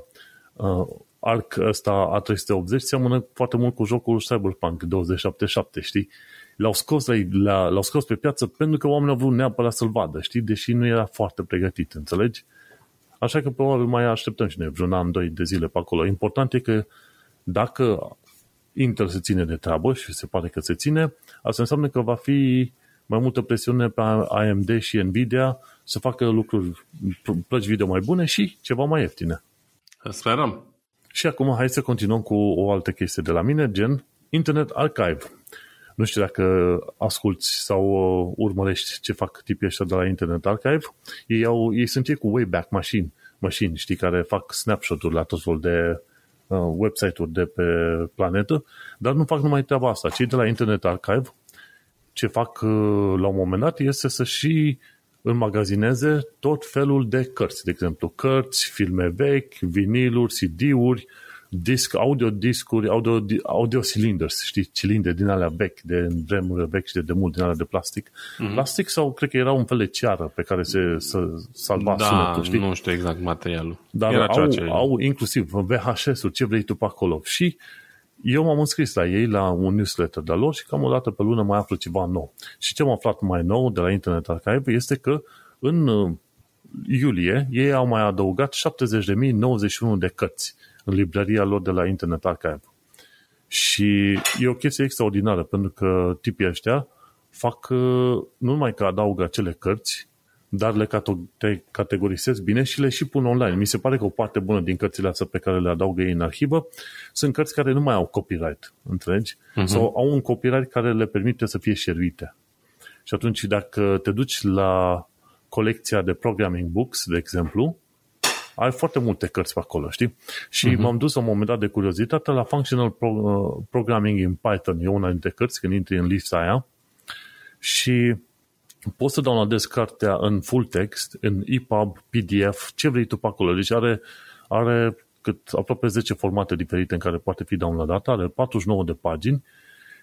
Speaker 1: uh, Arc ăsta A380 seamănă foarte mult cu jocul Cyberpunk 2077, știi? L-au scos, la, l-au scos pe piață pentru că oamenii au vrut neapărat să-l vadă, știi? Deși nu era foarte pregătit, înțelegi? Așa că probabil mai așteptăm și noi vreun an, doi de zile pe acolo. Important e că dacă Intel se ține de treabă și se pare că se ține, asta înseamnă că va fi mai multă presiune pe AMD și Nvidia să facă lucruri, plăci video mai bune și ceva mai ieftine.
Speaker 2: Sperăm.
Speaker 1: Și acum hai să continuăm cu o altă chestie de la mine, gen Internet Archive. Nu știu dacă asculți sau uh, urmărești ce fac tipii ăștia de la Internet Archive. Ei, au, ei sunt cei cu Wayback Machine, machine, știi, care fac snapshot-uri la tot felul de uh, website-uri de pe planetă, dar nu fac numai treaba asta. Cei de la Internet Archive ce fac uh, la un moment dat este să și înmagazineze tot felul de cărți, de exemplu, cărți, filme vechi, viniluri, CD-uri, disc, audio discuri, audio, audio cylinders, știi, cilindre din alea vechi, de vremuri vechi și de demult, din alea de plastic. Mm-hmm. Plastic sau cred că era un fel de ceară pe care se să salva
Speaker 2: da,
Speaker 1: sunetul, știi?
Speaker 2: nu știu exact materialul.
Speaker 1: Dar
Speaker 2: era
Speaker 1: au,
Speaker 2: ce...
Speaker 1: au inclusiv VHS-uri, ce vrei tu pe acolo. Și eu m-am înscris la ei la un newsletter de lor și cam o dată pe lună mai aflu ceva nou. Și ce am aflat mai nou de la Internet Archive este că în uh, iulie ei au mai adăugat 70.091 de cărți în librăria lor de la Internet Archive. Și e o chestie extraordinară, pentru că tipii ăștia fac, uh, nu numai că adaugă acele cărți, dar le categorisez bine și le și pun online. Mi se pare că o parte bună din cărțile astea pe care le adaugă ei în arhivă sunt cărți care nu mai au copyright, înțelegi? Uh-huh. Sau au un copyright care le permite să fie șeruite. Și atunci dacă te duci la colecția de programming books, de exemplu, ai foarte multe cărți pe acolo, știi? Și uh-huh. m-am dus la un moment dat de curiozitate la Functional Pro- uh, Programming in Python. E una dintre cărți când intri în lista aia și poți să downloadezi cartea în full text, în EPUB, PDF, ce vrei tu pe acolo. Deci are, are cât aproape 10 formate diferite în care poate fi downloadată, are 49 de pagini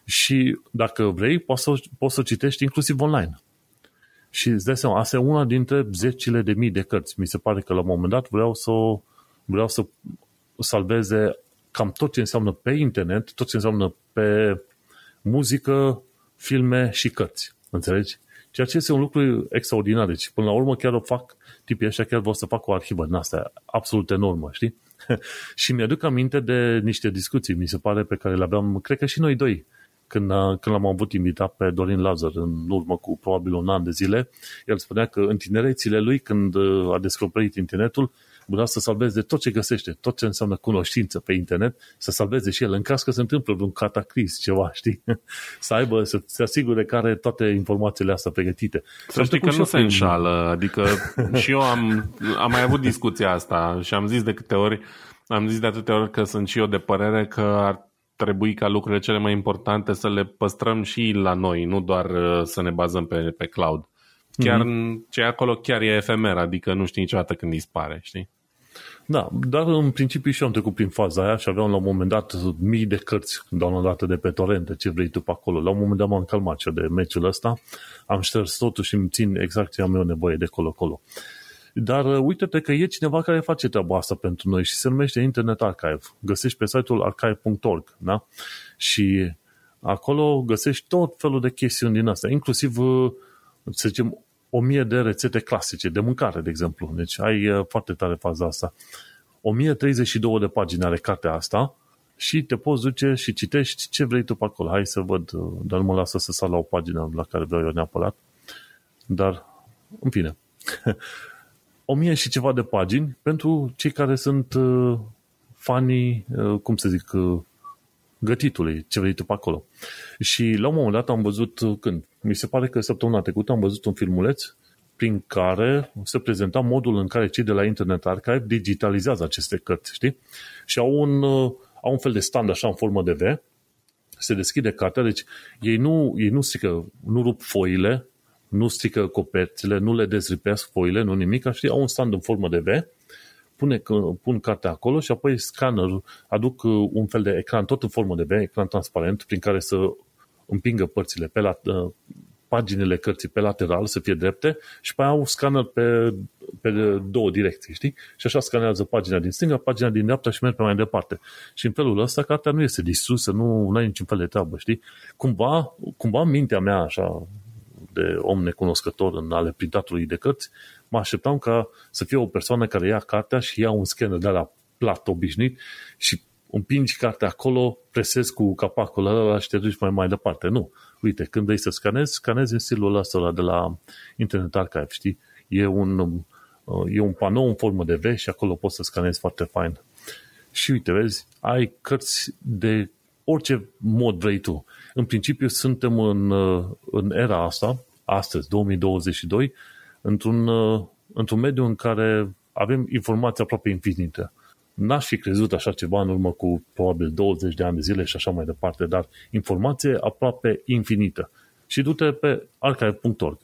Speaker 1: și dacă vrei, poți să, poți să citești inclusiv online. Și îți dai seama, asta e una dintre zecile de mii de cărți. Mi se pare că la un moment dat vreau să, vreau să salveze cam tot ce înseamnă pe internet, tot ce înseamnă pe muzică, filme și cărți. Înțelegi? Ceea ce este un lucru extraordinar. Deci, până la urmă, chiar o fac, tipii ăștia chiar vor să fac o arhivă din asta, absolut enormă, știi? și mi-aduc aminte de niște discuții, mi se pare, pe care le aveam, cred că și noi doi, când, când l-am avut invitat pe Dorin Lazar în urmă cu probabil un an de zile, el spunea că în tinerețile lui, când uh, a descoperit internetul, vrea să salveze tot ce găsește, tot ce înseamnă cunoștință pe internet, să salveze și el în caz că se întâmplă un cataclis, ceva, știi? Să aibă, să se asigure că are toate informațiile astea pregătite.
Speaker 2: Să știi că nu se înșală, adică și eu am, am mai avut discuția asta și am zis de câte ori, am zis de atâtea ori că sunt și eu de părere că ar trebui ca lucrurile cele mai importante să le păstrăm și la noi, nu doar uh, să ne bazăm pe, pe cloud. Chiar mm-hmm. ce e acolo chiar e efemer, adică nu știi niciodată când dispare, știi?
Speaker 1: Da, dar în principiu și eu am trecut prin faza aia și aveam la un moment dat mii de cărți downloadate de pe torrente, ce vrei tu pe acolo. La un moment dat m-am calmat eu de meciul ăsta, am șters totul și îmi țin exact ce am eu nevoie de colo-colo. Dar uh, uite-te că e cineva care face treaba asta pentru noi și se numește Internet Archive. Găsești pe site-ul archive.org, da? Și acolo găsești tot felul de chestiuni din astea, inclusiv, uh, să zicem, o mie de rețete clasice, de mâncare, de exemplu. Deci ai uh, foarte tare faza asta. 1032 de pagini are cartea asta și te poți duce și citești ce vrei tu pe acolo. Hai să văd, dar nu mă lasă să sar la o pagină la care vreau eu neapărat. Dar, în fine. o mie și ceva de pagini pentru cei care sunt uh, fanii, uh, cum să zic, uh, gătitului, ce vrei tu pe acolo. Și la un moment dat am văzut, uh, când? Mi se pare că săptămâna trecută am văzut un filmuleț prin care se prezenta modul în care cei de la Internet Archive digitalizează aceste cărți, știi? Și au un, uh, au un fel de stand așa în formă de V, se deschide cartea, deci ei nu, ei nu strică, nu rup foile, nu strică coperțile, nu le dezripesc foile, nu nimic, știi, au un stand în formă de V, pune, pun cartea acolo și apoi scanner aduc uh, un fel de ecran tot în formă de V, ecran transparent, prin care să împingă părțile pe la, uh, paginile cărții pe lateral să fie drepte și pe au scanner pe, pe două direcții, știi? Și așa scanează pagina din stânga, pagina din dreapta și merge pe mai departe. Și în felul ăsta cartea nu este distrusă, nu ai niciun fel de treabă, știi? Cumva, cumva mintea mea așa de om necunoscător în ale printatului de cărți, mă așteptam ca să fie o persoană care ia cartea și ia un scanner de la plat obișnuit și împingi cartea acolo, presezi cu capacul ăla și te duci mai mai departe. Nu. Uite, când vrei să scanezi, scanezi în stilul ăsta de la Internet Archive, știi? E un, e un panou în formă de V și acolo poți să scanezi foarte fain. Și uite, vezi, ai cărți de orice mod vrei tu. În principiu suntem în, în era asta, astăzi, 2022, într-un, într-un mediu în care avem informații aproape infinită. N-aș fi crezut așa ceva în urmă cu probabil 20 de ani de zile și așa mai departe, dar informație aproape infinită. Și du-te pe archive.org.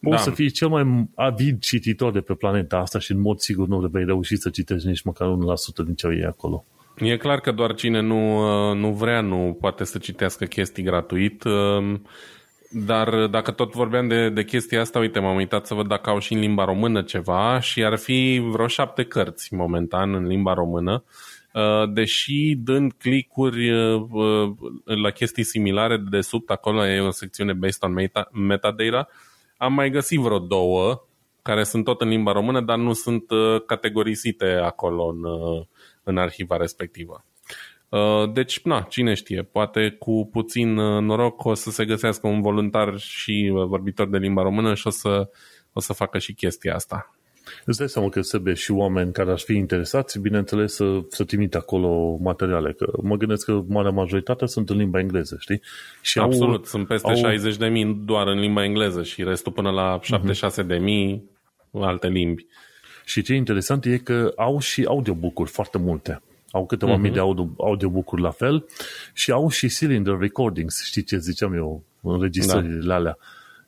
Speaker 1: Poți da. să fii cel mai avid cititor de pe planeta asta și în mod sigur nu vei reuși să citești nici măcar 1% din ce e acolo.
Speaker 2: E clar că doar cine nu, nu vrea nu poate să citească chestii gratuit, um, dar dacă tot vorbeam de, de chestia asta, uite, m-am uitat să văd dacă au și în limba română ceva și ar fi vreo șapte cărți momentan în limba română, uh, deși dând clicuri uh, la chestii similare de sub, acolo e o secțiune based on meta, metadata, am mai găsit vreo două care sunt tot în limba română, dar nu sunt uh, categorisite acolo în, în arhiva respectivă. Uh, deci, na, cine știe, poate cu puțin uh, noroc o să se găsească un voluntar și uh, vorbitor de limba română și o să o să facă și chestia asta.
Speaker 1: Îți dai seama că trebuie și oameni care ar fi interesați, bineînțeles, să, să trimite acolo materiale. Că mă gândesc că marea majoritate sunt în limba engleză, știi?
Speaker 2: Și Absolut, au, sunt peste au... 60 de mii doar în limba engleză și restul până la 76 uh-huh. de mii alte limbi.
Speaker 1: Și ce interesant e că au și audiobook-uri foarte multe. Au câteva uh-huh. mii de audio, audiobook-uri la fel și au și cylinder recordings, știi ce ziceam eu, înregistrările da. alea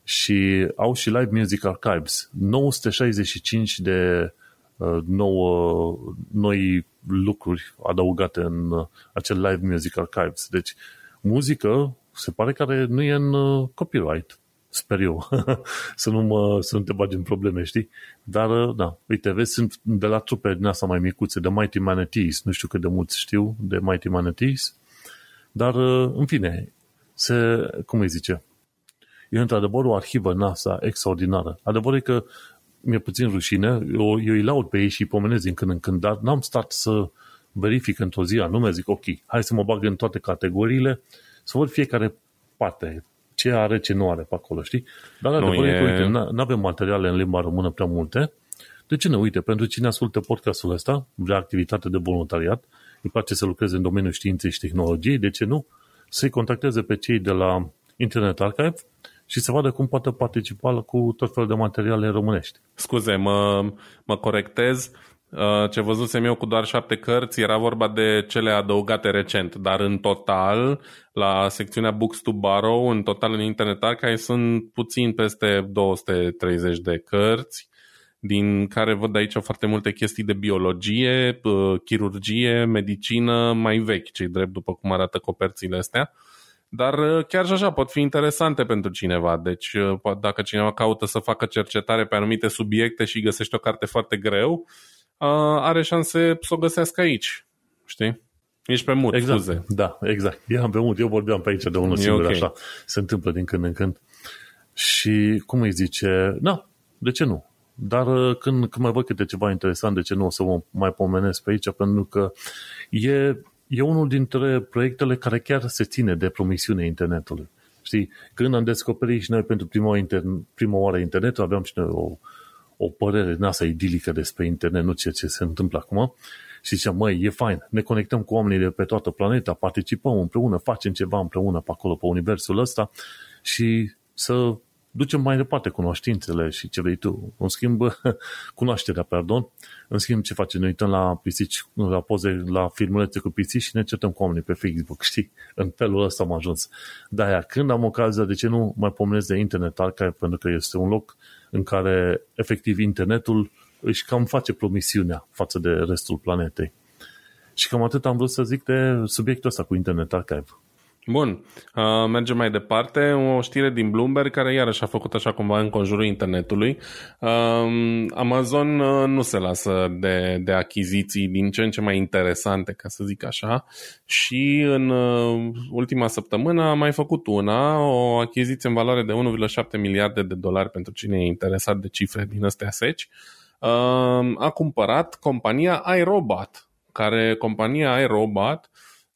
Speaker 1: și au și Live Music Archives. 965 de uh, nouă, noi lucruri adăugate în uh, acel Live Music Archives. Deci, muzică se pare că nu e în uh, copyright. Sper eu. să, nu mă, să nu te bagi în probleme, știi? Dar, uh, da, uite, vezi, sunt de la trupe din asta mai micuțe, de Mighty Manatees. Nu știu cât de mulți știu de Mighty Manatees. Dar, uh, în fine, se, cum îi zice, e într-adevăr o arhivă NASA extraordinară. Adevărul e că mi-e puțin rușine, eu, eu îi laud pe ei și îi pomenez din când în când, dar n-am stat să verific într-o zi anume, zic ok, hai să mă bag în toate categoriile, să văd fiecare parte, ce are, ce nu are pe acolo, știi? Dar adevărul e că, uite, nu avem materiale în limba română prea multe, de ce nu? Uite, pentru cine ascultă podcastul ăsta, vrea activitate de voluntariat, îi place să lucreze în domeniul științei și tehnologiei, de ce nu? Să-i contacteze pe cei de la Internet Archive și să vadă cum poate participa cu tot felul de materiale românești.
Speaker 2: Scuze, mă, mă corectez. Uh, ce văzusem eu cu doar șapte cărți era vorba de cele adăugate recent, dar în total, la secțiunea Books to Borrow, în total în Internet Archive sunt puțin peste 230 de cărți, din care văd aici foarte multe chestii de biologie, uh, chirurgie, medicină, mai vechi, cei drept după cum arată coperțile astea. Dar uh, chiar și așa pot fi interesante pentru cineva. Deci uh, dacă cineva caută să facă cercetare pe anumite subiecte și găsește o carte foarte greu, uh, are șanse să o găsească aici. Știi? Ești pe mut,
Speaker 1: exact.
Speaker 2: scuze.
Speaker 1: Da, exact. Eram pe mut. Eu vorbeam pe aici de unul singur, okay. așa. Se întâmplă din când în când. Și cum îi zice, na, de ce nu? Dar când, când mai văd câte ceva interesant, de ce nu o să mă mai pomenesc pe aici? Pentru că e e unul dintre proiectele care chiar se ține de promisiunea internetului. Știi, când am descoperit și noi pentru prima, inter- prima oară internetul, aveam și noi o, o părere din asta idilică despre internet, nu ceea ce se întâmplă acum. Și ziceam, măi, e fain, ne conectăm cu oamenii de pe toată planeta, participăm împreună, facem ceva împreună pe acolo, pe universul ăsta și să ducem mai departe cunoștințele și ce vrei tu. În schimb, cunoașterea, pardon. În schimb, ce facem? Ne uităm la pisici, la poze, la filmulețe cu pisici și ne certăm cu oamenii pe Facebook, știi? În felul ăsta am ajuns. De-aia, când am ocazia, de ce nu mai pomenesc de Internet Archive? Pentru că este un loc în care, efectiv, internetul își cam face promisiunea față de restul planetei. Și cam atât am vrut să zic de subiectul ăsta cu Internet Archive.
Speaker 2: Bun, uh, mergem mai departe. O știre din Bloomberg care iarăși a făcut așa cumva în conjurul internetului. Uh, Amazon uh, nu se lasă de, de achiziții din ce în ce mai interesante, ca să zic așa, și în uh, ultima săptămână a mai făcut una, o achiziție în valoare de 1,7 miliarde de dolari pentru cine e interesat de cifre din astea seci. Uh, a cumpărat compania iRobot, care compania iRobot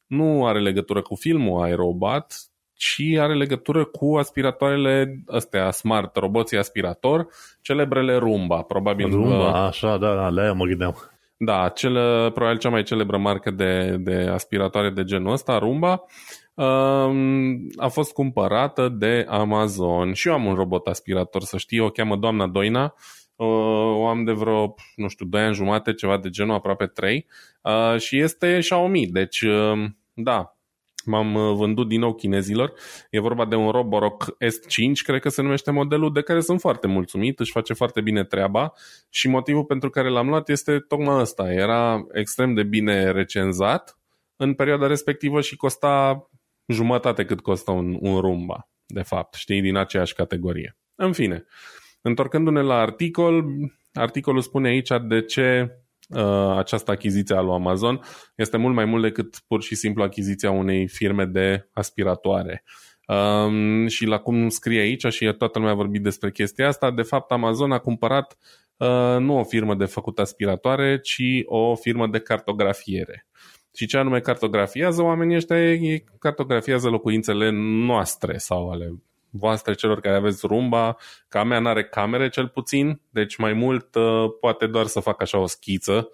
Speaker 2: nu are legătură cu filmul aerobat, ci are legătură cu aspiratoarele astea smart, roboții aspirator, celebrele Rumba, probabil.
Speaker 1: Rumba, uh, așa, da, da, le mă gândeam.
Speaker 2: Da, cele, probabil cea mai celebră marcă de, de aspiratoare de genul ăsta, Rumba, um, a fost cumpărată de Amazon. Și eu am un robot aspirator, să știi, o cheamă doamna Doina, uh, o am de vreo, nu știu, 2 ani jumate, ceva de genul, aproape 3, uh, și este Xiaomi, deci uh, da, m-am uh, vândut din nou chinezilor. E vorba de un Roborock S5, cred că se numește modelul, de care sunt foarte mulțumit, își face foarte bine treaba și motivul pentru care l-am luat este tocmai ăsta. Era extrem de bine recenzat în perioada respectivă și costa jumătate cât costă un, un Rumba, de fapt, știi, din aceeași categorie. În fine, întorcându-ne la articol, articolul spune aici de ce Uh, această achiziție a lui Amazon este mult mai mult decât pur și simplu achiziția unei firme de aspiratoare. Um, și la cum scrie aici și toată lumea a vorbit despre chestia asta, de fapt Amazon a cumpărat uh, nu o firmă de făcut aspiratoare, ci o firmă de cartografiere. Și ce anume cartografiază oamenii ăștia? Ei cartografiază locuințele noastre sau ale voastre celor care aveți rumba, că a mea n-are camere cel puțin, deci mai mult uh, poate doar să facă așa o schiță,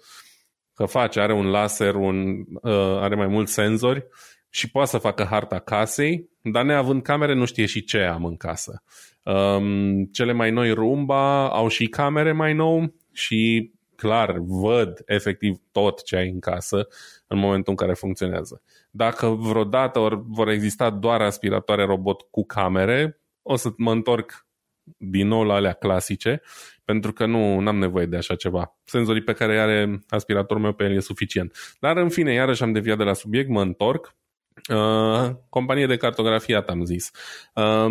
Speaker 2: că face, are un laser, un, uh, are mai mulți senzori și poate să facă harta casei, dar neavând camere nu știe și ce am în casă. Um, cele mai noi rumba au și camere mai nou și clar văd efectiv tot ce ai în casă în momentul în care funcționează. Dacă vreodată or, vor exista doar aspiratoare robot cu camere, o să mă întorc din nou la alea clasice, pentru că nu am nevoie de așa ceva. Senzorii pe care are aspiratorul meu pe el e suficient. Dar în fine, iarăși am deviat de la subiect, mă întorc. Uh, companie de cartografiat am zis. Uh,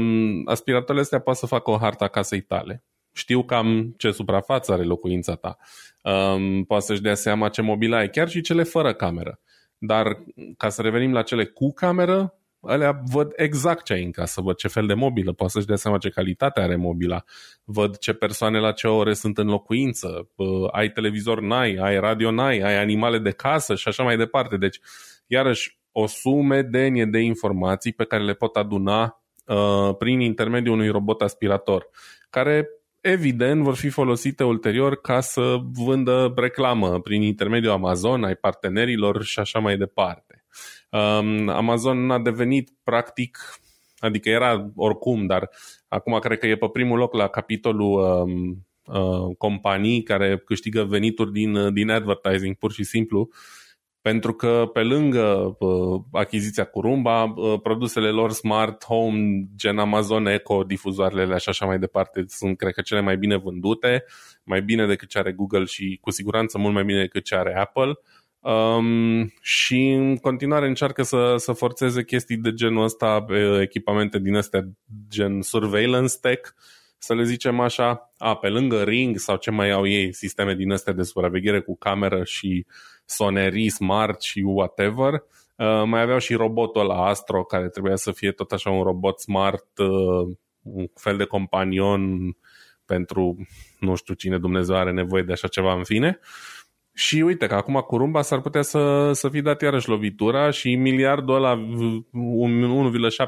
Speaker 2: aspiratoarele astea poate să facă o harta casei tale. Știu cam ce suprafață are locuința ta. Um, poate să-și dea seama ce mobil ai, chiar și cele fără cameră. Dar ca să revenim la cele cu cameră, alea văd exact ce ai în casă, văd ce fel de mobilă, poate să-și dea seama ce calitate are mobila, văd ce persoane la ce ore sunt în locuință, ai televizor, n-ai, ai radio, n-ai, ai animale de casă și așa mai departe. Deci, iarăși, o sumedenie de informații pe care le pot aduna uh, prin intermediul unui robot aspirator, care evident vor fi folosite ulterior ca să vândă reclamă prin intermediul Amazon, ai partenerilor și așa mai departe. Um, Amazon a devenit practic, adică era oricum, dar acum cred că e pe primul loc la capitolul um, uh, companii care câștigă venituri din, din advertising pur și simplu pentru că pe lângă uh, achiziția cu Rumba, uh, produsele lor smart home, gen Amazon Echo, difuzoarele și așa mai departe, sunt, cred că, cele mai bine vândute, mai bine decât ce are Google și cu siguranță mult mai bine decât ce are Apple. Um, și în continuare încearcă să, să forțeze chestii de genul ăsta, echipamente din astea gen surveillance tech, să le zicem așa, a, pe lângă Ring sau ce mai au ei, sisteme din astea de supraveghere cu cameră și sonerii smart și whatever. Uh, mai aveau și robotul la Astro, care trebuia să fie tot așa un robot smart, uh, un fel de companion pentru nu știu cine Dumnezeu are nevoie de așa ceva în fine. Și uite că acum cu Rumba s-ar putea să, să fi dat iarăși lovitura și miliardul ăla,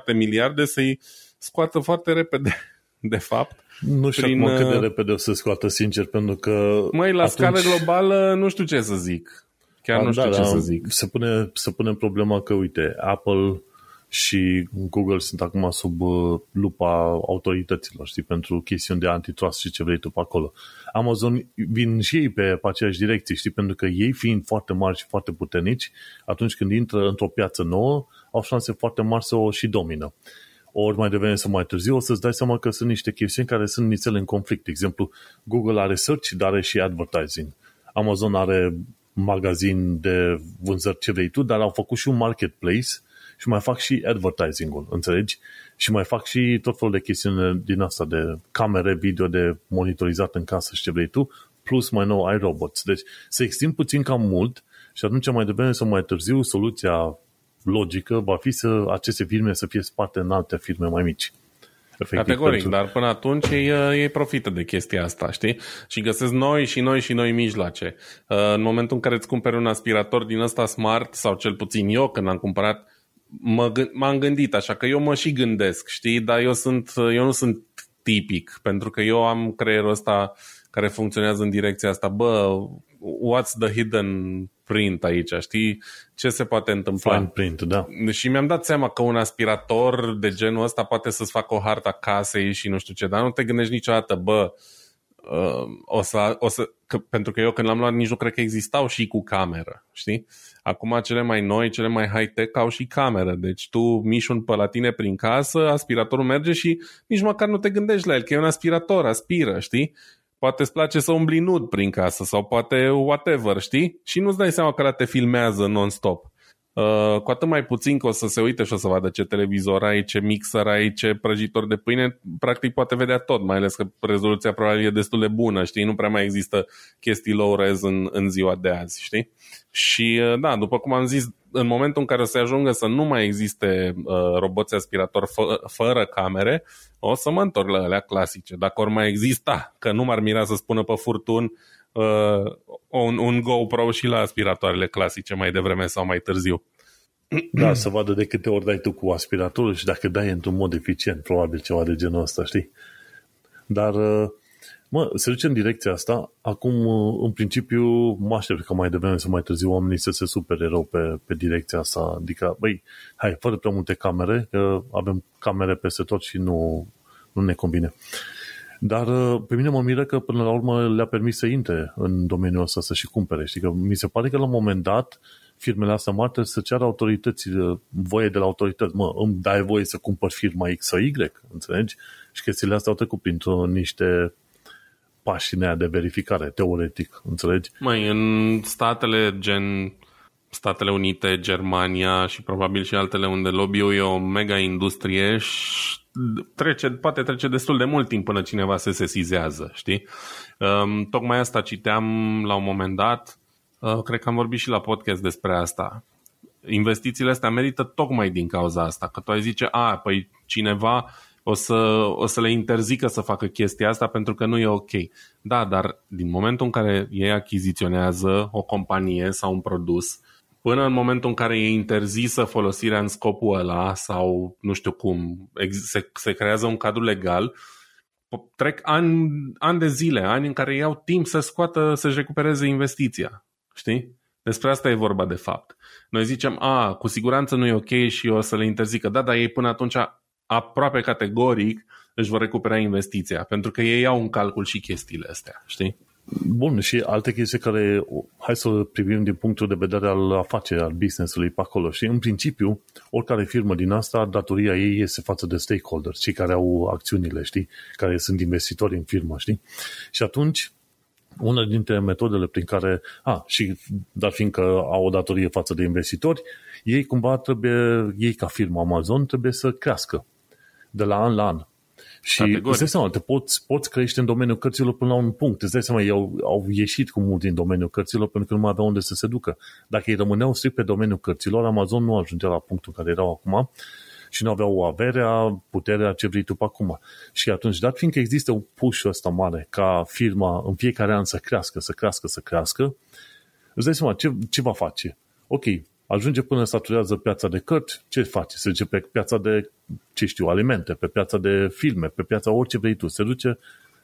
Speaker 2: 1,7 miliarde să-i scoată foarte repede, de fapt.
Speaker 1: Nu știu prin, acum cât de uh, repede o să scoată, sincer, pentru că...
Speaker 2: Măi, la atunci... scară globală nu știu ce să zic. Chiar nu știu da, ce da, să zic.
Speaker 1: Se pune, se pune problema că, uite, Apple și Google sunt acum sub uh, lupa autorităților, știi, pentru chestiuni de antitrust și ce vrei tu pe acolo. Amazon vin și ei pe, pe aceeași direcție, știi, pentru că ei fiind foarte mari și foarte puternici, atunci când intră într-o piață nouă, au șanse foarte mari să o și domină. Ori mai devreme sau mai târziu o să-ți dai seama că sunt niște chestiuni care sunt nițele în conflict. De exemplu, Google are search, dar are și advertising. Amazon are magazin de vânzări ce vrei tu, dar au făcut și un marketplace și mai fac și advertising-ul, înțelegi? Și mai fac și tot felul de chestiuni din asta de camere, video de monitorizat în casă și ce vrei tu, plus mai nou ai robots. Deci se extind puțin cam mult și atunci mai devreme sau mai târziu soluția logică va fi să aceste firme să fie spate în alte firme mai mici.
Speaker 2: Efectiv, Categoric, pentru... dar până atunci ei, ei profită de chestia asta, știi? Și găsesc noi și noi și noi mijloace. Uh, în momentul în care îți cumperi un aspirator din ăsta smart, sau cel puțin eu când am cumpărat, mă, m-am gândit așa, că eu mă și gândesc, știi? Dar eu, sunt, eu nu sunt tipic, pentru că eu am creierul ăsta care funcționează în direcția asta. Bă, what's the hidden print aici, știi? Ce se poate întâmpla?
Speaker 1: Fine print, da.
Speaker 2: Și mi-am dat seama că un aspirator de genul ăsta poate să-ți facă o harta casei și nu știu ce, dar nu te gândești niciodată, bă, uh, o să, o să, că, pentru că eu când l-am luat nici nu cred că existau și cu cameră, știi? Acum cele mai noi, cele mai high-tech au și cameră, deci tu miși un pe la tine prin casă, aspiratorul merge și nici măcar nu te gândești la el, că e un aspirator, aspiră, știi? Poate îți place să umbli nud prin casă sau poate whatever, știi? Și nu-ți dai seama că ăla te filmează non-stop. Uh, cu atât mai puțin că o să se uite și o să vadă ce televizor ai, ce mixer ai, ce prăjitor de pâine, practic poate vedea tot, mai ales că rezoluția probabil e destul de bună, știi? Nu prea mai există chestii low-res în, în ziua de azi, știi? Și uh, da, după cum am zis, în momentul în care o să ajungă să nu mai existe uh, roboți aspirator fă, fără camere, o să mă întorc la alea clasice. Dacă ori mai exista, că nu m-ar mira să spună pe furtun uh, un, un GoPro și la aspiratoarele clasice mai devreme sau mai târziu.
Speaker 1: Da, să vadă de câte ori dai tu cu aspiratorul și dacă dai într-un mod eficient, probabil ceva de genul ăsta, știi? Dar, mă, se duce în direcția asta. Acum, în principiu, mă aștept că mai devreme să mai târziu oamenii să se supere rău pe, pe direcția asta. Adică, băi, hai, fără prea multe camere, că avem camere peste tot și nu, nu ne convine. Dar pe mine mă miră că până la urmă le-a permis să intre în domeniul ăsta să și cumpere. Știi că mi se pare că la un moment dat firmele astea mari trebuie să ceară autorități, voie de la autorități. Mă, îmi dai voie să cumpăr firma X sau Y, înțelegi? Și chestiile astea au trecut printr niște pași de verificare, teoretic, înțelegi?
Speaker 2: Mai în statele gen Statele Unite, Germania și probabil și altele unde lobby-ul e o mega industrie și trece, poate trece destul de mult timp până cineva se sesizează, știi? Um, tocmai asta citeam la un moment dat, uh, cred că am vorbit și la podcast despre asta. Investițiile astea merită tocmai din cauza asta, că tu ai zice, a, păi cineva o să, o să le interzică să facă chestia asta pentru că nu e ok. Da, dar din momentul în care ei achiziționează o companie sau un produs, până în momentul în care e interzisă folosirea în scopul ăla sau nu știu cum, se, se creează un cadru legal, trec ani, ani de zile, ani în care iau timp să scoată, să-și recupereze investiția. Știi? Despre asta e vorba de fapt. Noi zicem, a, cu siguranță nu e ok și o să le interzică. Da, dar ei până atunci aproape categoric își vor recupera investiția, pentru că ei iau în calcul și chestiile astea, știi?
Speaker 1: Bun, și alte chestii care, hai să privim din punctul de vedere al afacerii, al business-ului pe acolo. Și în principiu, oricare firmă din asta, datoria ei este față de stakeholders, cei care au acțiunile, știi, care sunt investitori în firmă, știi? Și atunci, una dintre metodele prin care, a, și dar fiindcă au o datorie față de investitori, ei cumva trebuie, ei ca firmă Amazon trebuie să crească de la an la an. Și Categoric. îți dai seama, te poți, poți crește în domeniul cărților până la un punct. Îți dai seama, ei au, au ieșit cu mult din domeniul cărților pentru că nu mai aveau unde să se ducă. Dacă ei rămâneau strict pe domeniul cărților, Amazon nu ajungea la punctul în care erau acum și nu aveau averea, puterea ce vrei tu pe acum. Și atunci, dat fiindcă există un push ăsta mare ca firma în fiecare an să crească, să crească, să crească, îți dai seama ce, ce va face. Ok, ajunge până saturează piața de cărți, ce face? Se duce pe piața de, ce știu, alimente, pe piața de filme, pe piața orice vrei tu. Se duce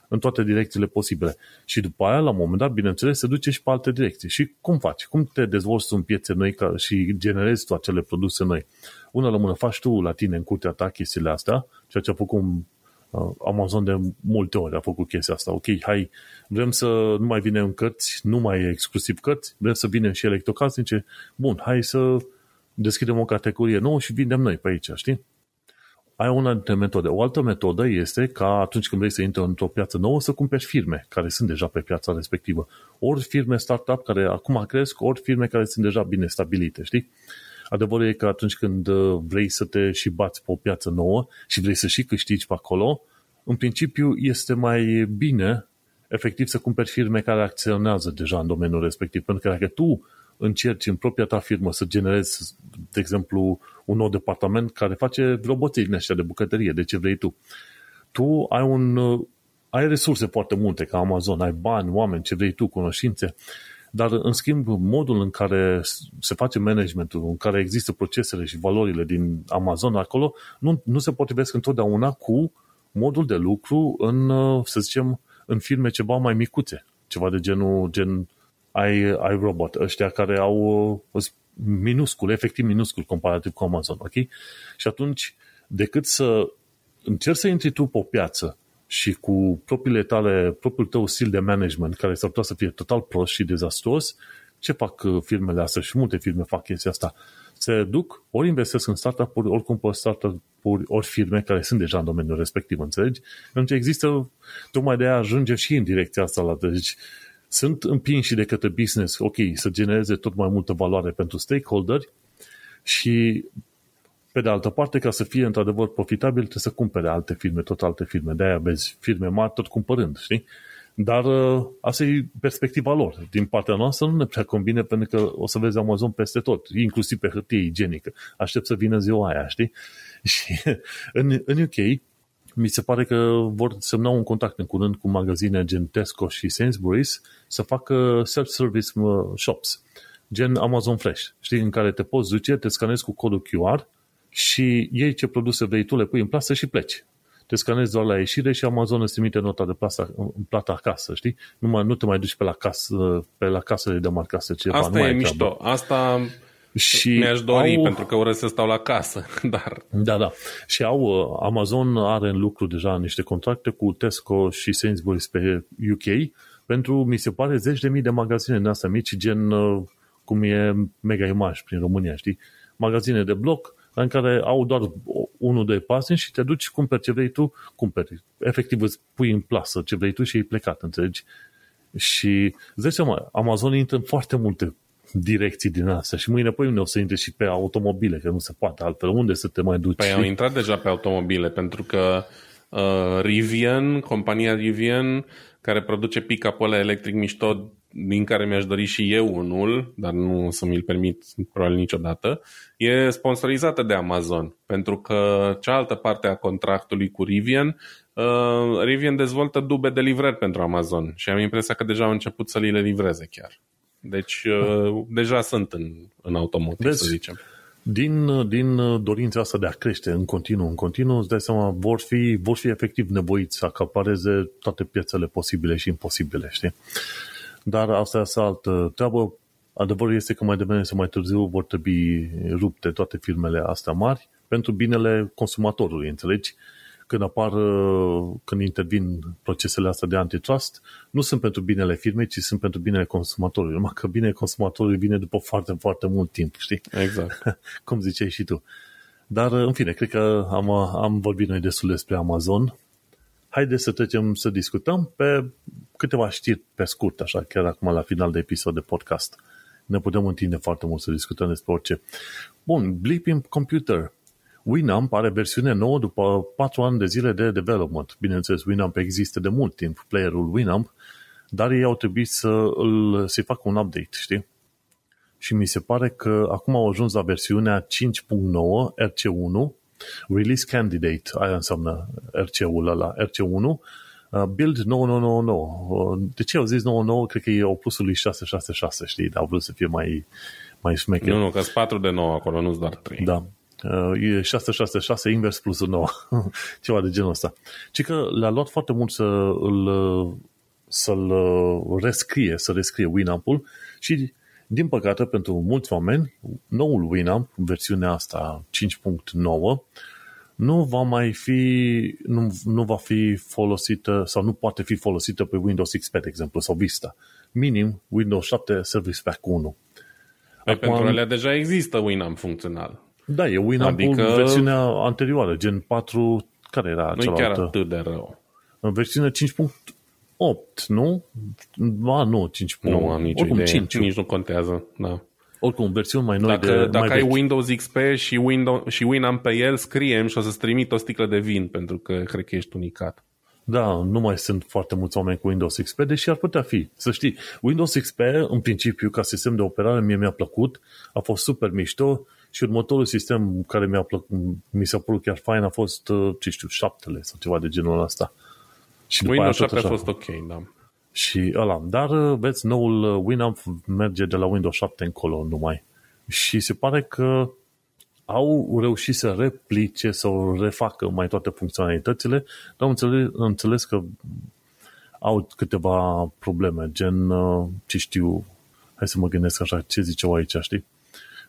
Speaker 1: în toate direcțiile posibile. Și după aia, la un moment dat, bineînțeles, se duce și pe alte direcții. Și cum faci? Cum te dezvolți în piețe noi ca și generezi tu acele produse noi? Una la mână faci tu la tine în curtea ta chestiile astea, ceea ce a făcut Uh, Amazon de multe ori a făcut chestia asta. Ok, hai, vrem să nu mai vine în cărți, nu mai e exclusiv cărți, vrem să vină și electrocasnice. Bun, hai să deschidem o categorie nouă și vindem noi pe aici, știi? Ai una dintre metode. O altă metodă este ca atunci când vrei să intri într-o piață nouă să cumperi firme care sunt deja pe piața respectivă. Ori firme startup care acum cresc, ori firme care sunt deja bine stabilite, știi? Adevărul e că atunci când uh, vrei să te și bați pe o piață nouă și vrei să și câștigi pe acolo, în principiu este mai bine efectiv să cumperi firme care acționează deja în domeniul respectiv. Pentru că dacă tu încerci în propria ta firmă să generezi, de exemplu, un nou departament care face roboții din ăștia de bucătărie, de ce vrei tu, tu ai un uh, ai resurse foarte multe ca Amazon, ai bani, oameni, ce vrei tu, cunoștințe dar, în schimb, modul în care se face managementul, în care există procesele și valorile din Amazon acolo, nu, nu se potrivesc întotdeauna cu modul de lucru în, să zicem, în firme ceva mai micuțe. Ceva de genul, gen ai, ai robot, ăștia care au minuscul, efectiv minuscul comparativ cu Amazon, ok? Și atunci, decât să încerci să intri tu pe o piață și cu propriile tale, propriul tău stil de management, care s-ar putea să fie total prost și dezastruos, ce fac uh, firmele astea și multe firme fac chestia asta? Se duc, ori investesc în startup-uri, ori cumpăr startup-uri, ori firme care sunt deja în domeniul respectiv, înțelegi? Pentru că există, tocmai de aia ajunge și în direcția asta la deci sunt împinși de către business, ok, să genereze tot mai multă valoare pentru stakeholderi și pe de altă parte, ca să fie într-adevăr profitabil, trebuie să cumpere alte firme, tot alte firme. De-aia vezi firme mari tot cumpărând, știi? Dar uh, asta e perspectiva lor. Din partea noastră nu ne prea convine pentru că o să vezi Amazon peste tot, inclusiv pe hârtie igienică. Aștept să vină ziua aia, știi? Și în, în UK mi se pare că vor semna un contact în curând cu magazine gen Tesco și Sainsbury's să facă self-service uh, shops gen Amazon Fresh, știi, în care te poți duce, te scanezi cu codul QR și iei ce produse vrei tu, le pui în plasă și pleci. Te scanezi doar la ieșire și Amazon îți trimite nota de plată, plată acasă, știi? Nu, mai, nu te mai duci pe la, casă, pe la casele de marcasă ceva.
Speaker 2: Asta
Speaker 1: nu
Speaker 2: e mișto. Treabă. Asta și mi-aș dori au... pentru că urăsc să stau la casă, dar...
Speaker 1: Da, da. Și au, uh, Amazon are în lucru deja niște contracte cu Tesco și Sainsbury's pe UK pentru, mi se pare, zeci de mii de magazine în astea mici, gen uh, cum e Mega Image prin România, știi? Magazine de bloc în care au doar unul, doi pase și te duci, cumperi ce vrei tu, cumperi. Efectiv îți pui în plasă ce vrei tu și e plecat, înțelegi? Și, zici seama, Amazon intră în foarte multe direcții din astea și mâine păi o să intre și pe automobile, că nu se poate altfel. Unde să te mai duci?
Speaker 2: Păi au intrat deja pe automobile, pentru că uh, Rivian, compania Rivian, care produce pick-up electric mișto, din care mi-aș dori și eu unul, dar nu o să mi-l permit probabil niciodată, e sponsorizată de Amazon, pentru că cealaltă parte a contractului cu Rivian, uh, Rivian dezvoltă dube de livrări pentru Amazon și am impresia că deja au început să li le livreze chiar. Deci uh, deja sunt în, în automotive, Vezi, să zicem.
Speaker 1: Din, din dorința asta de a crește în continuu, în continuu, îți dai seama, vor fi, vor fi efectiv nevoiți să acapareze toate piețele posibile și imposibile, știi? Dar asta este altă treabă. Adevărul este că mai devreme sau mai târziu vor trebui rupte toate firmele astea mari pentru binele consumatorului, înțelegi? când apar, uh, când intervin procesele astea de antitrust, nu sunt pentru binele firmei, ci sunt pentru binele consumatorului. Numai că binele consumatorului vine după foarte, foarte mult timp, știi?
Speaker 2: Exact.
Speaker 1: Cum ziceai și tu. Dar, în fine, cred că am, am vorbit noi destul despre Amazon. Haideți să trecem să discutăm pe câteva știri pe scurt, așa, chiar acum la final de episod de podcast. Ne putem întinde foarte mult să discutăm despre orice. Bun, Bleeping Computer Winamp are versiune nouă după 4 ani de zile de development. Bineînțeles, Winamp există de mult timp, playerul Winamp, dar ei au trebuit să îl, să facă un update, știi? Și mi se pare că acum au ajuns la versiunea 5.9 RC1, Release Candidate, aia înseamnă RC-ul ăla, RC1, uh, Build 9999. Uh, de ce au zis 99? Cred că e opusul lui 666, știi? Dar au vrut să fie mai, mai șmecher.
Speaker 2: Nu, nu, că 4 de 9 acolo, nu doar 3.
Speaker 1: Da. Uh, e 666 invers plus 9. Ceva de genul ăsta. Ci că le-a luat foarte mult să îl, să-l rescrie, să rescrie Winamp-ul și din păcate, pentru mulți oameni, noul Winamp, versiunea asta 5.9, nu va mai fi, nu, nu va fi folosită sau nu poate fi folosită pe Windows XP, de exemplu, sau Vista. Minim Windows 7 Service Pack 1.
Speaker 2: Păi Acum, pentru alea deja există Winamp funcțional.
Speaker 1: Da, e Winamp adică... versiunea anterioară, gen 4, care era
Speaker 2: Nu chiar atât de rău.
Speaker 1: Versiunea 5. 8, nu? Ba, nu, 5.
Speaker 2: Nu am nicio Oricum, idee. 5. Nici nu contează, da.
Speaker 1: Oricum, versiuni mai noi
Speaker 2: dacă,
Speaker 1: de,
Speaker 2: Dacă
Speaker 1: mai
Speaker 2: ai
Speaker 1: vechi.
Speaker 2: Windows XP și, Windows, și Winamp pe el, scriem și o să-ți trimit o sticlă de vin, pentru că cred că ești unicat.
Speaker 1: Da, nu mai sunt foarte mulți oameni cu Windows XP, deși ar putea fi. Să știi, Windows XP, în principiu, ca sistem de operare, mie mi-a plăcut, a fost super mișto și următorul sistem care mi-a plăcut, mi s-a părut chiar fain a fost, uh, ce știu, șaptele sau ceva de genul ăsta.
Speaker 2: Uh, și Windows 7 a fost ok, da.
Speaker 1: Și ăla. Dar, uh, vezi, noul uh, Winamp merge de la Windows 7 încolo numai. Și se pare că au reușit să replice, să refacă mai toate funcționalitățile, dar am înțeles, am înțeles că au câteva probleme, gen, ce știu, hai să mă gândesc așa, ce ziceau aici, știi?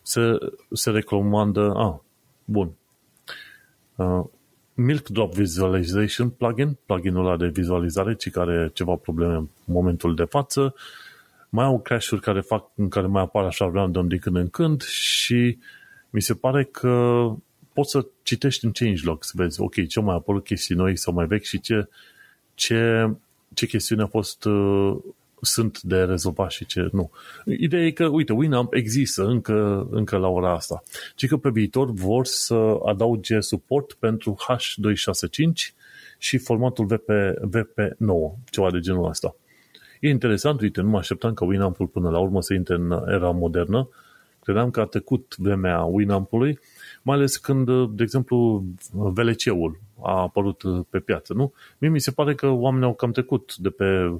Speaker 1: Se, se recomandă, ah, bun, uh, Milk Drop Visualization plugin, pluginul ăla de vizualizare, ci care are ceva probleme în momentul de față, mai au crash-uri care fac, în care mai apar așa random din când în când și mi se pare că poți să citești în changelog, să vezi, ok, ce mai apărut chestii noi sau mai vechi și ce, ce, ce chestiune a fost uh, sunt de rezolvat și ce nu. Ideea e că, uite, Winamp există încă, încă la ora asta. Ci că pe viitor vor să adauge suport pentru H265 și formatul VP, VP9, ceva de genul ăsta. E interesant, uite, nu mă așteptam ca Winamp-ul până la urmă să intre în era modernă. Credeam că a trecut vremea Winamp-ului, mai ales când, de exemplu, VLC-ul a apărut pe piață, nu? Mie mi se pare că oamenii au cam trecut de pe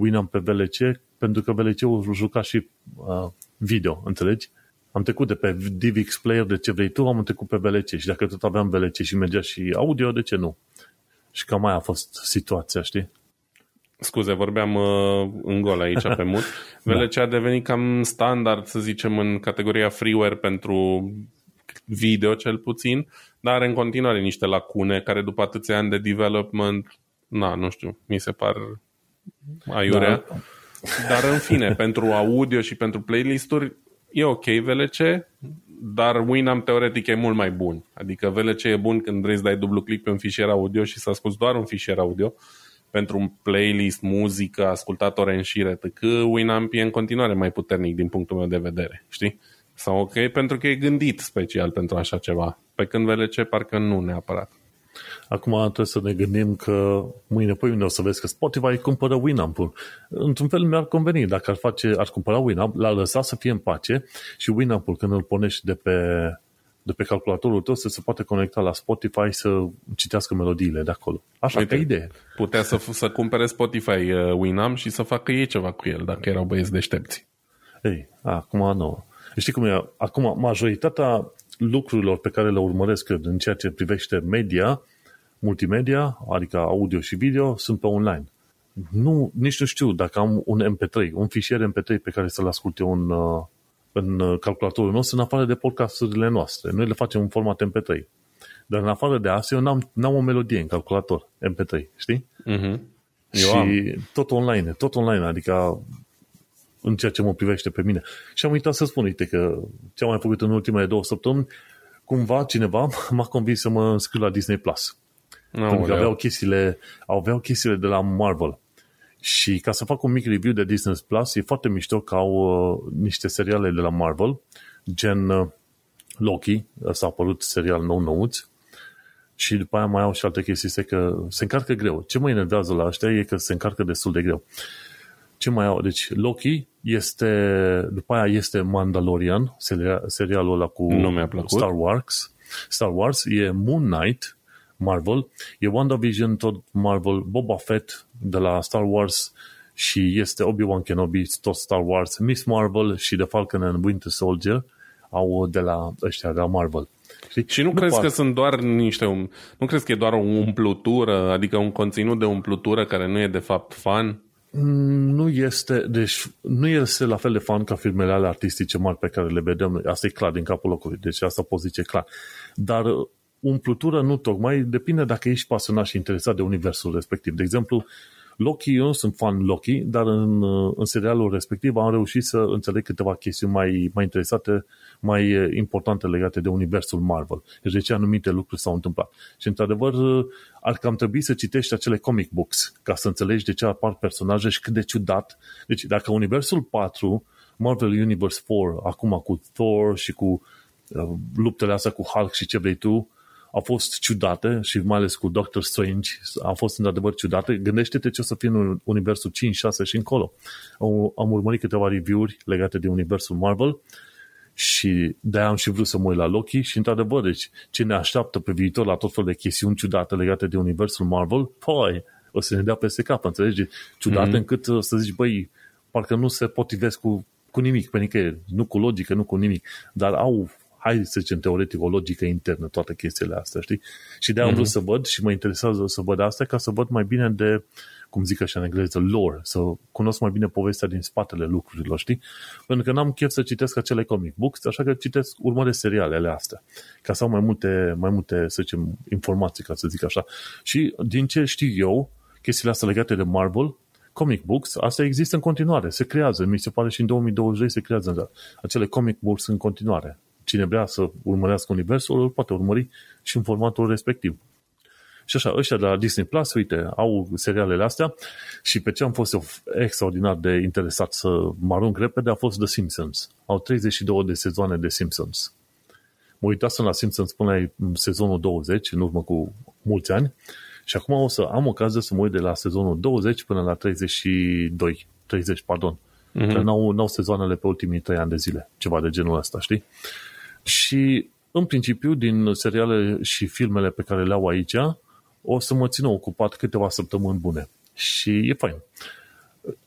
Speaker 1: Winamp pe VLC, pentru că VLC-ul juca și uh, video, înțelegi? Am trecut de pe DivX Player de ce vrei tu, am trecut pe VLC și dacă tot aveam VLC și mergea și audio, de ce nu? Și cam mai a fost situația, știi?
Speaker 2: Scuze, vorbeam uh, în gol aici pe mult. VLC da. a devenit cam standard, să zicem, în categoria freeware pentru video cel puțin, dar are în continuare niște lacune care după atâția ani de development, na, nu știu, mi se par aiurea. Da. Dar în fine, pentru audio și pentru playlisturi e ok VLC, dar Winamp teoretic e mult mai bun. Adică VLC e bun când vrei să dai dublu click pe un fișier audio și să asculti doar un fișier audio pentru un playlist, muzică, ascultat ore în șire, că Winamp e în continuare mai puternic din punctul meu de vedere, știi? Sau ok, pentru că e gândit special pentru așa ceva. Pe când VLC parcă nu neapărat.
Speaker 1: Acum trebuie să ne gândim că mâine, poi mâine o să vezi că Spotify cumpără Winamp-ul. Într-un fel mi-ar conveni. Dacă ar, face, ar cumpăra Winamp, l-ar lăsa să fie în pace și Winamp-ul când îl pornești de pe, de pe calculatorul tău să se poate conecta la Spotify să citească melodiile de acolo. Așa Uite, ca idee.
Speaker 2: Putea să, să cumpere Spotify uh, Winamp și să facă ei ceva cu el, dacă erau băieți deștepți.
Speaker 1: Ei, acum nu. Știi cum e? Acum, majoritatea lucrurilor pe care le urmăresc eu în ceea ce privește media, multimedia, adică audio și video, sunt pe online. Nu, nici nu știu dacă am un MP3, un fișier MP3 pe care să-l ascult eu în, uh, în calculatorul nostru, în afară de podcasturile noastre. Noi le facem în format MP3. Dar în afară de asta, eu n-am, n-am o melodie în calculator MP3, știi? Uh-huh. Eu și am. tot online, tot online, adică în ceea ce mă privește pe mine. Și am uitat să spun, uite că ce am mai făcut în ultimele două săptămâni, cumva cineva m-a convins să mă înscriu la Disney+. Plus. No, pentru că aveau chestiile, aveau chestiile de la Marvel. Și ca să fac un mic review de Disney Plus, e foarte mișto că au uh, niște seriale de la Marvel, gen uh, Loki, ăsta a apărut serial nou nouț, și după aia mai au și alte chestii, este că se încarcă greu. Ce mă enervează la ăștia e că se încarcă destul de greu. Ce mai au? Deci Loki este, după aia este Mandalorian, serialul ăla cu
Speaker 2: nu
Speaker 1: Star Wars. Star Wars e Moon Knight, Marvel, e WandaVision, tot Marvel, Boba Fett de la Star Wars și este Obi-Wan Kenobi, tot Star Wars, Miss Marvel și The Falcon and Winter Soldier au de la ăștia, de la Marvel.
Speaker 2: Știi? Și nu crezi că sunt doar niște, nu crezi că e doar o umplutură, adică un conținut de umplutură care nu e de fapt fan?
Speaker 1: Mm, nu este, deci nu este la fel de fan ca filmele ale artistice mari pe care le vedem. Asta e clar din capul locului, deci asta pot zice clar. Dar uh, umplutură nu tocmai, depinde dacă ești pasionat și interesat de universul respectiv. De exemplu, Loki, eu nu sunt fan Loki, dar în, în serialul respectiv am reușit să înțeleg câteva chestiuni mai, mai interesate, mai importante legate de universul Marvel. Deci de ce anumite lucruri s-au întâmplat. Și într-adevăr, ar cam trebui să citești acele comic books ca să înțelegi de ce apar personaje și cât de ciudat. Deci dacă universul 4, Marvel Universe 4, acum cu Thor și cu uh, luptele astea cu Hulk și ce vrei tu, au fost ciudate și mai ales cu Doctor Strange au fost într-adevăr ciudate. Gândește-te ce o să fie în universul 5, 6 și încolo. Am urmărit câteva review-uri legate de universul Marvel și de-aia am și vrut să mă uit la Loki și într-adevăr, deci ce ne așteaptă pe viitor la tot fel de chestiuni ciudate legate de universul Marvel, păi, o să ne dea peste cap, înțelegi? Ciudate mm-hmm. încât uh, să zici, băi, parcă nu se potrivesc cu, cu nimic, pe nicăieri, nu cu logică, nu cu nimic, dar au hai să zicem teoretic, o logică internă, toate chestiile astea, știi? Și de-aia mm-hmm. am vrut mhm. să văd și mă interesează să văd asta ca să văd mai bine de, cum zic așa în engleză, lore, să cunosc mai bine povestea din spatele lucrurilor, știi? Pentru că n-am chef să citesc acele comic books, așa că citesc urmări serialele astea, ca să au mai multe, mai multe, să zicem, informații, ca să zic așa. Și din ce știu eu, chestiile astea legate de Marvel, comic books, asta există în continuare, se creează, mi se pare și în 2020 se creează acele comic books în continuare cine vrea să urmărească universul, îl poate urmări și în formatul respectiv. Și așa, ăștia de la Disney Plus, uite, au serialele astea și pe ce am fost extraordinar de interesat să mă arunc repede a fost The Simpsons. Au 32 de sezoane de Simpsons. Mă uitasem la Simpsons până la sezonul 20, în urmă cu mulți ani, și acum o să am ocazia să mă uit de la sezonul 20 până la 32, 30, pardon. Mm-hmm. Că n-au, n-au sezoanele pe ultimii 3 ani de zile, ceva de genul ăsta, știi? Și, în principiu, din seriale și filmele pe care le au aici, o să mă țină ocupat câteva săptămâni bune. Și e fain.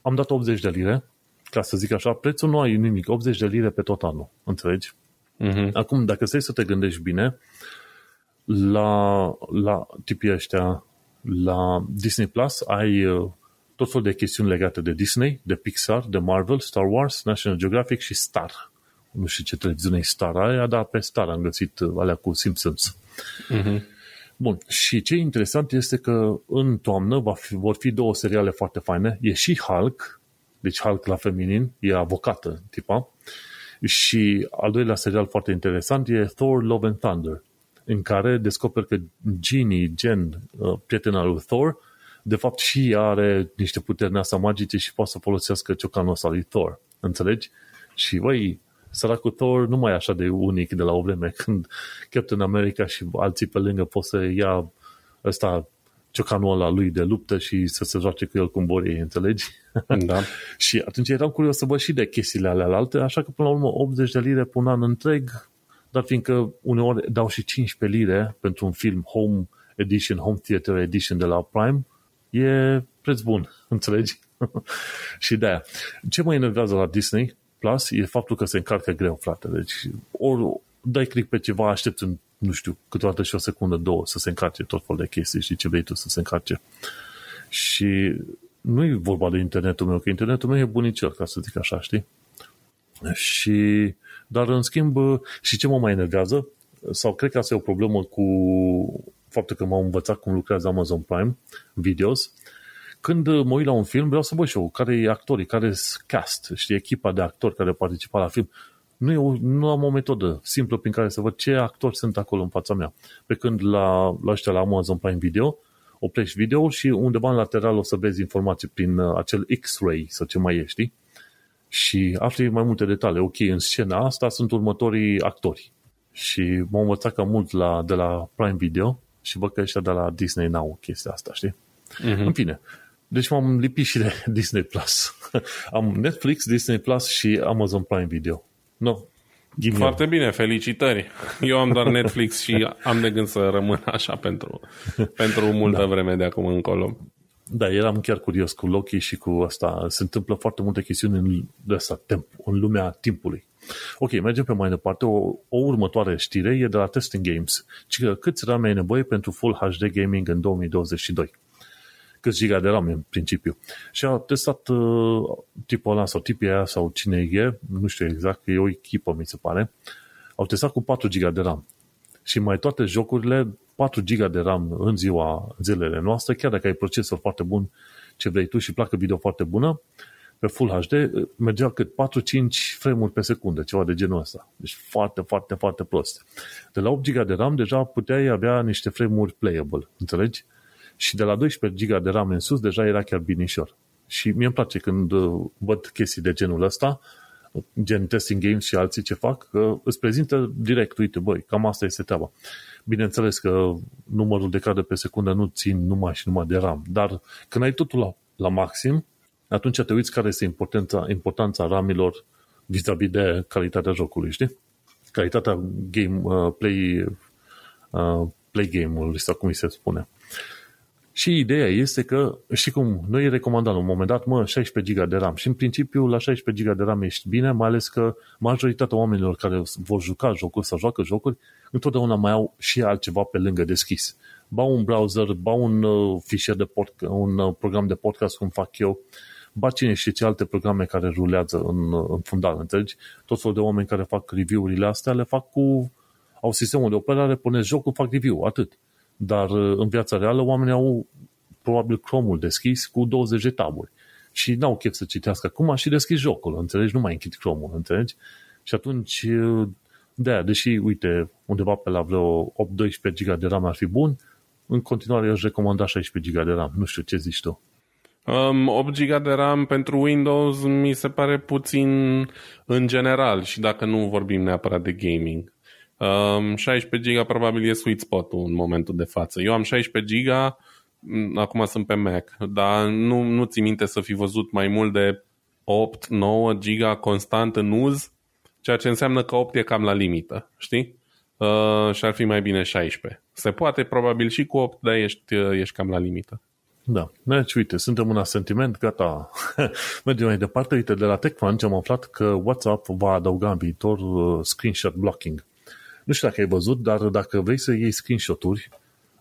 Speaker 1: Am dat 80 de lire ca să zic așa, prețul nu ai nimic, 80 de lire pe tot anul, înțelegi?
Speaker 2: Uh-huh.
Speaker 1: Acum, dacă stai să te gândești bine, la, la tipii ăștia, la Disney Plus, ai uh, tot felul de chestiuni legate de Disney, de Pixar, de Marvel, Star Wars, National Geographic și Star. Nu știu ce televiziune e Star aia, dar pe Star am găsit uh, alea cu Simpsons.
Speaker 2: Uh-huh.
Speaker 1: Bun, și ce e interesant este că în toamnă va fi, vor fi două seriale foarte faine. E și Hulk, deci Hulk la feminin, e avocată tipa, și al doilea serial foarte interesant e Thor Love and Thunder, în care descoperi că Genie, Gen, uh, prietena lui Thor, de fapt și ea are niște puteri asta magice și poate să folosească ciocanul ăsta lui Thor. Înțelegi? Și, băi, săracul Thor nu mai e așa de unic de la o vreme când Captain America și alții pe lângă pot să ia ăsta ciocanul ăla lui de luptă și să se joace cu el cum vor ei, înțelegi?
Speaker 2: Da.
Speaker 1: și atunci eram curios să văd și de chestiile alea alte, așa că până la urmă 80 de lire pe un an întreg, dar fiindcă uneori dau și 15 lire pentru un film Home Edition, Home Theater Edition de la Prime, e preț bun, înțelegi? și de aia. Ce mă enervează la Disney Plus e faptul că se încarcă greu, frate. Deci ori dai click pe ceva, aștepți în, nu știu, câteodată și o secundă, două, să se încarce tot felul de chestii și ce vrei tu să se încarce. Și nu e vorba de internetul meu, că internetul meu e bunicel, ca să zic așa, știi? Și, dar în schimb, și ce mă mai enervează, sau cred că asta e o problemă cu faptul că m-am învățat cum lucrează Amazon Prime Videos, când mă uit la un film, vreau să văd și eu care e actorii, care e cast, știi, echipa de actori care participa la film. Nu, e o, nu am o metodă simplă prin care să văd ce actori sunt acolo în fața mea. Pe când la, la ăștia la Amazon Prime Video, oprești video și undeva în lateral o să vezi informații prin uh, acel X-ray sau ce mai e, știi? Și afli mai multe detalii. Ok, în scena asta sunt următorii actori. Și m-am învățat cam mult la, de la Prime Video și văd că ăștia de la Disney n-au chestia asta, știi? Uh-huh. În fine, deci m-am lipit și de Disney Plus. Am Netflix, Disney Plus și Amazon Prime Video. No,
Speaker 2: Foarte bine, felicitări. Eu am doar Netflix și am de gând să rămân așa pentru, pentru multă da. vreme de acum încolo.
Speaker 1: Da, eram chiar curios cu Loki și cu asta. Se întâmplă foarte multe chestiuni în, de asta, timp, în lumea timpului. Ok, mergem pe mai departe. O, o următoare știre e de la Testing Games. Ci că câți RAM ai nevoie pentru Full HD Gaming în 2022? Câți giga de RAM în principiu. Și a testat uh, tipul ăla sau tipii aia sau cine e, nu știu exact, e o echipă mi se pare, au testat cu 4 giga de RAM. Și mai toate jocurile, 4 giga de RAM în ziua, zilele noastre, chiar dacă ai procesor foarte bun, ce vrei tu și placă video foarte bună, pe Full HD mergea cât 4-5 frame-uri pe secundă, ceva de genul ăsta. Deci foarte, foarte, foarte prost. De la 8 GB de RAM deja puteai avea niște frame-uri playable, înțelegi? Și de la 12 GB de RAM în sus deja era chiar binișor. Și mie îmi place când uh, văd chestii de genul ăsta, gen testing games și alții ce fac, că îți prezintă direct, uite, băi, cam asta este treaba. Bineînțeles că numărul de cadre pe secundă nu țin numai și numai de RAM, dar când ai totul la, la maxim, atunci te uiți care este importanța, importanța ramilor vis-a-vis de calitatea jocului, știi? Calitatea game, uh, play, uh, play game-ului sau cum îi se spune. Și ideea este că, și cum noi recomandam la un moment dat, mă, 16 GB de RAM. Și în principiu la 16 GB de RAM ești bine, mai ales că majoritatea oamenilor care vor juca jocuri sau joacă jocuri, întotdeauna mai au și altceva pe lângă deschis. Ba un browser, ba un uh, fișier de podcast, un uh, program de podcast, cum fac eu, ba cine și ce alte programe care rulează în, în fundal, înțelegi? Tot felul de oameni care fac review-urile astea le fac cu, au sistemul de operare, pune jocul, fac review, atât. Dar uh, în viața reală oamenii au probabil Chrome-ul deschis cu 20 de taburi și n-au chef să citească acum și deschis jocul, înțelegi? Nu mai închid Chrome-ul, înțelegi? Și atunci, uh, de aia, deși, uite, undeva pe la vreo 8-12 GB de RAM ar fi bun, în continuare aș recomanda 16 GB de RAM. Nu știu ce zici tu.
Speaker 2: Um, 8 GB de RAM pentru Windows mi se pare puțin în general și dacă nu vorbim neapărat de gaming. Um, 16 GB probabil e sweet spot-ul în momentul de față. Eu am 16 GB, acum sunt pe Mac, dar nu, nu ți minte să fi văzut mai mult de 8-9 GB constant în uz, ceea ce înseamnă că 8 e cam la limită, știi? Uh, și ar fi mai bine 16. Se poate probabil și cu 8, dar ești, ești cam la limită.
Speaker 1: Da, deci uite, suntem în asentiment, gata. Mergem mai departe, uite, de la TechCrunch am aflat că WhatsApp va adăuga în viitor uh, screenshot blocking. Nu știu dacă ai văzut, dar dacă vrei să iei screenshot-uri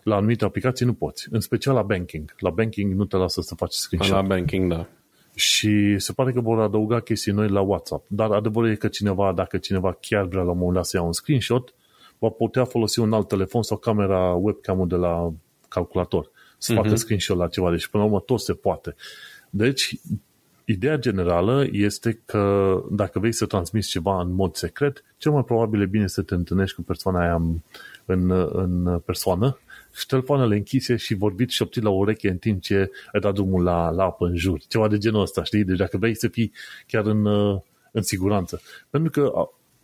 Speaker 1: la anumite aplicații nu poți. În special la banking. La banking nu te lasă să faci screenshot.
Speaker 2: La banking, da.
Speaker 1: Și se pare că vor adăuga chestii noi la WhatsApp. Dar adevărul e că cineva, dacă cineva chiar vrea la un moment dat să ia un screenshot, va putea folosi un alt telefon sau camera webcam-ul de la calculator să uh-huh. facă screenshot la ceva. Deci, până la urmă, tot se poate. Deci, ideea generală este că dacă vrei să transmiți ceva în mod secret, cel mai probabil e bine să te întâlnești cu persoana aia în, în persoană și telefoanele închise și vorbit șoptit la ureche în timp ce ai dat drumul la, la apă în jur. Ceva de genul ăsta, știi? Deci dacă vrei să fii chiar în, în siguranță. Pentru că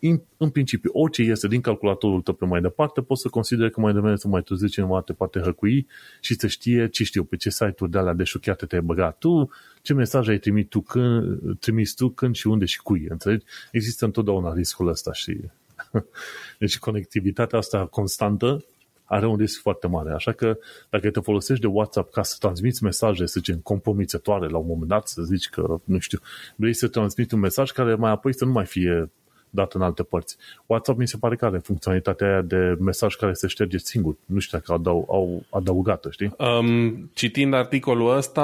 Speaker 1: în, în principiu, orice este din calculatorul tău pe mai departe, poți să consideri că mai devreme să mai târziu cineva te poate hăcui și să știe ce știu, pe ce site-uri de alea de șuchiate te-ai băgat tu, ce mesaj ai trimis tu, când, trimis tu, când și unde și cui, înțelegi? Există întotdeauna riscul ăsta și... Deci conectivitatea asta constantă are un risc foarte mare. Așa că dacă te folosești de WhatsApp ca să transmiți mesaje, să zicem, compromițătoare la un moment dat, să zici că, nu știu, vrei să transmiți un mesaj care mai apoi să nu mai fie dat în alte părți. WhatsApp mi se pare că are funcționalitatea aia de mesaj care se șterge singur. Nu știu dacă adău, au adăugat știi?
Speaker 2: Um, citind articolul ăsta,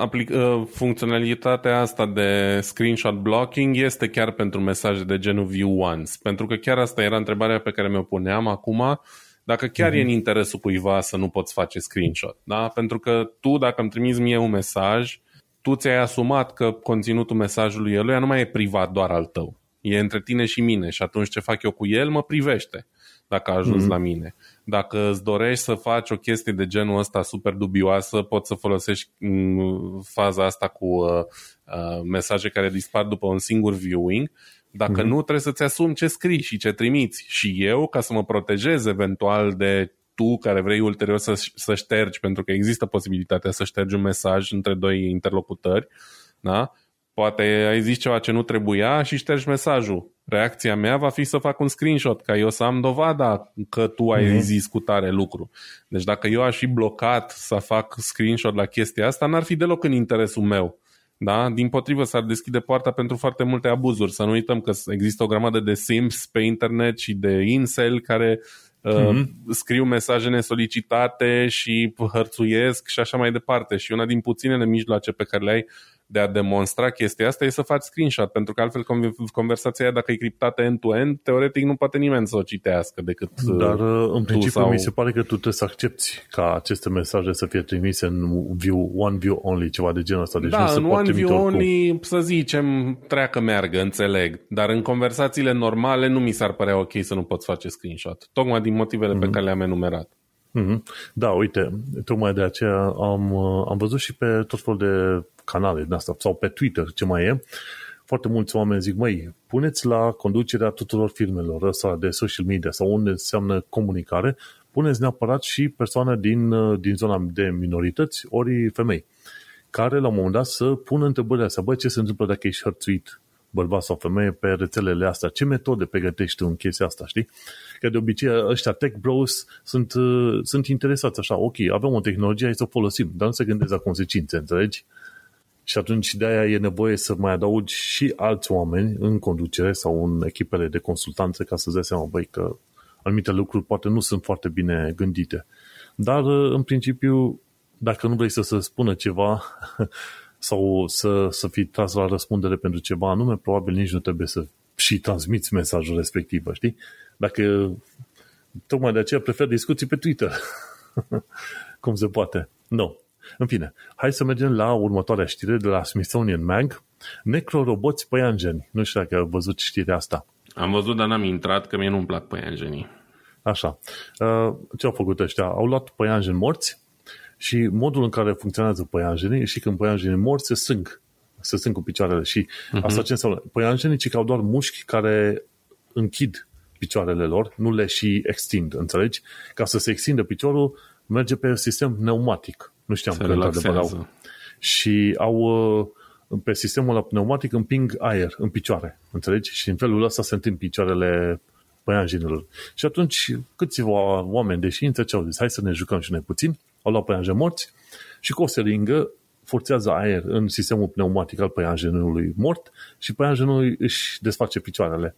Speaker 2: aplic, uh, funcționalitatea asta de screenshot blocking este chiar pentru mesaje de genul view once. Pentru că chiar asta era întrebarea pe care mi-o puneam acum, dacă chiar uh-huh. e în interesul cuiva să nu poți face screenshot. Da? Pentru că tu, dacă îmi trimiți mie un mesaj, tu ți-ai asumat că conținutul mesajului eluia nu mai e privat doar al tău e între tine și mine și atunci ce fac eu cu el mă privește dacă a ajuns mm-hmm. la mine. Dacă îți dorești să faci o chestie de genul ăsta super dubioasă, poți să folosești mm, faza asta cu uh, uh, mesaje care dispar după un singur viewing. Dacă mm-hmm. nu, trebuie să-ți asumi ce scrii și ce trimiți. Și eu, ca să mă protejez eventual de tu care vrei ulterior să, să ștergi, pentru că există posibilitatea să ștergi un mesaj între doi interlocutori, da? Poate ai zis ceva ce nu trebuia și ștergi mesajul. Reacția mea va fi să fac un screenshot, ca eu să am dovada că tu ai mm-hmm. zis cu tare lucru. Deci dacă eu aș fi blocat să fac screenshot la chestia asta, n-ar fi deloc în interesul meu. Da? Din potrivă s-ar deschide poarta pentru foarte multe abuzuri. Să nu uităm că există o grămadă de sims pe internet și de incel care mm-hmm. uh, scriu mesaje nesolicitate și hărțuiesc și așa mai departe. Și una din puținele mijloace pe care le ai de a demonstra chestia asta e să faci screenshot, pentru că altfel conversația aia, dacă e criptată end-to-end, teoretic nu poate nimeni să o citească decât
Speaker 1: uh, Dar uh, în principiu sau... mi se pare că tu trebuie să accepti ca aceste mesaje să fie trimise în view, one view only, ceva de genul ăsta. Deci
Speaker 2: da,
Speaker 1: nu se
Speaker 2: în one view oricum. only, să zicem, treacă meargă, înțeleg. Dar în conversațiile normale nu mi s-ar părea ok să nu poți face screenshot. Tocmai din motivele mm-hmm. pe mhm. care le-am enumerat.
Speaker 1: Mm-hmm. Da, uite, tocmai de aceea am, uh, am văzut și pe tot felul de canale din asta, sau pe Twitter, ce mai e, foarte mulți oameni zic, măi, puneți la conducerea tuturor firmelor ăsta de social media sau unde înseamnă comunicare, puneți neapărat și persoane din, din zona de minorități, ori femei, care la un moment dat să pună întrebările astea, băi, ce se întâmplă dacă ești hărțuit bărbat sau femeie pe rețelele astea, ce metode pregătești în chestia asta, știi? Că de obicei ăștia tech bros sunt, sunt interesați așa, ok, avem o tehnologie, hai să o folosim, dar nu se gândesc la consecințe, înțelegi? Și atunci de aia e nevoie să mai adaugi și alți oameni în conducere sau în echipele de consultanță ca să-ți dai seama, băi, că anumite lucruri poate nu sunt foarte bine gândite. Dar, în principiu, dacă nu vrei să se spună ceva sau să, să fii tras la răspundere pentru ceva anume, probabil nici nu trebuie să și transmiți mesajul respectiv, știi? Dacă tocmai de aceea prefer discuții pe Twitter. Cum se poate. Nu. No. În fine, hai să mergem la următoarea știre de la Smithsonian Mag. Necroroboți păianjeni. Nu știu dacă ai văzut știrea asta.
Speaker 2: Am văzut, dar n-am intrat, că mie nu-mi plac păianjenii.
Speaker 1: Așa. Uh, ce au făcut ăștia? Au luat păianjeni morți și modul în care funcționează păianjenii și când păianjenii morți se sâng. Se sâng cu picioarele. Și uh-huh. asta ce înseamnă? Păianjenii ci că au doar mușchi care închid picioarele lor, nu le și extind, înțelegi? Ca să se extindă piciorul, merge pe sistem pneumatic. Nu știam că într-adevăr au. Și au uh, pe sistemul la pneumatic împing aer în picioare, înțelegi? Și în felul ăsta se întind picioarele păianjenilor. Și atunci câțiva oameni de știință ce au zis? Hai să ne jucăm și noi puțin. au luat păianje morți și cu o seringă forțează aer în sistemul pneumatic al păianjenului mort și păianjenul își desface picioarele.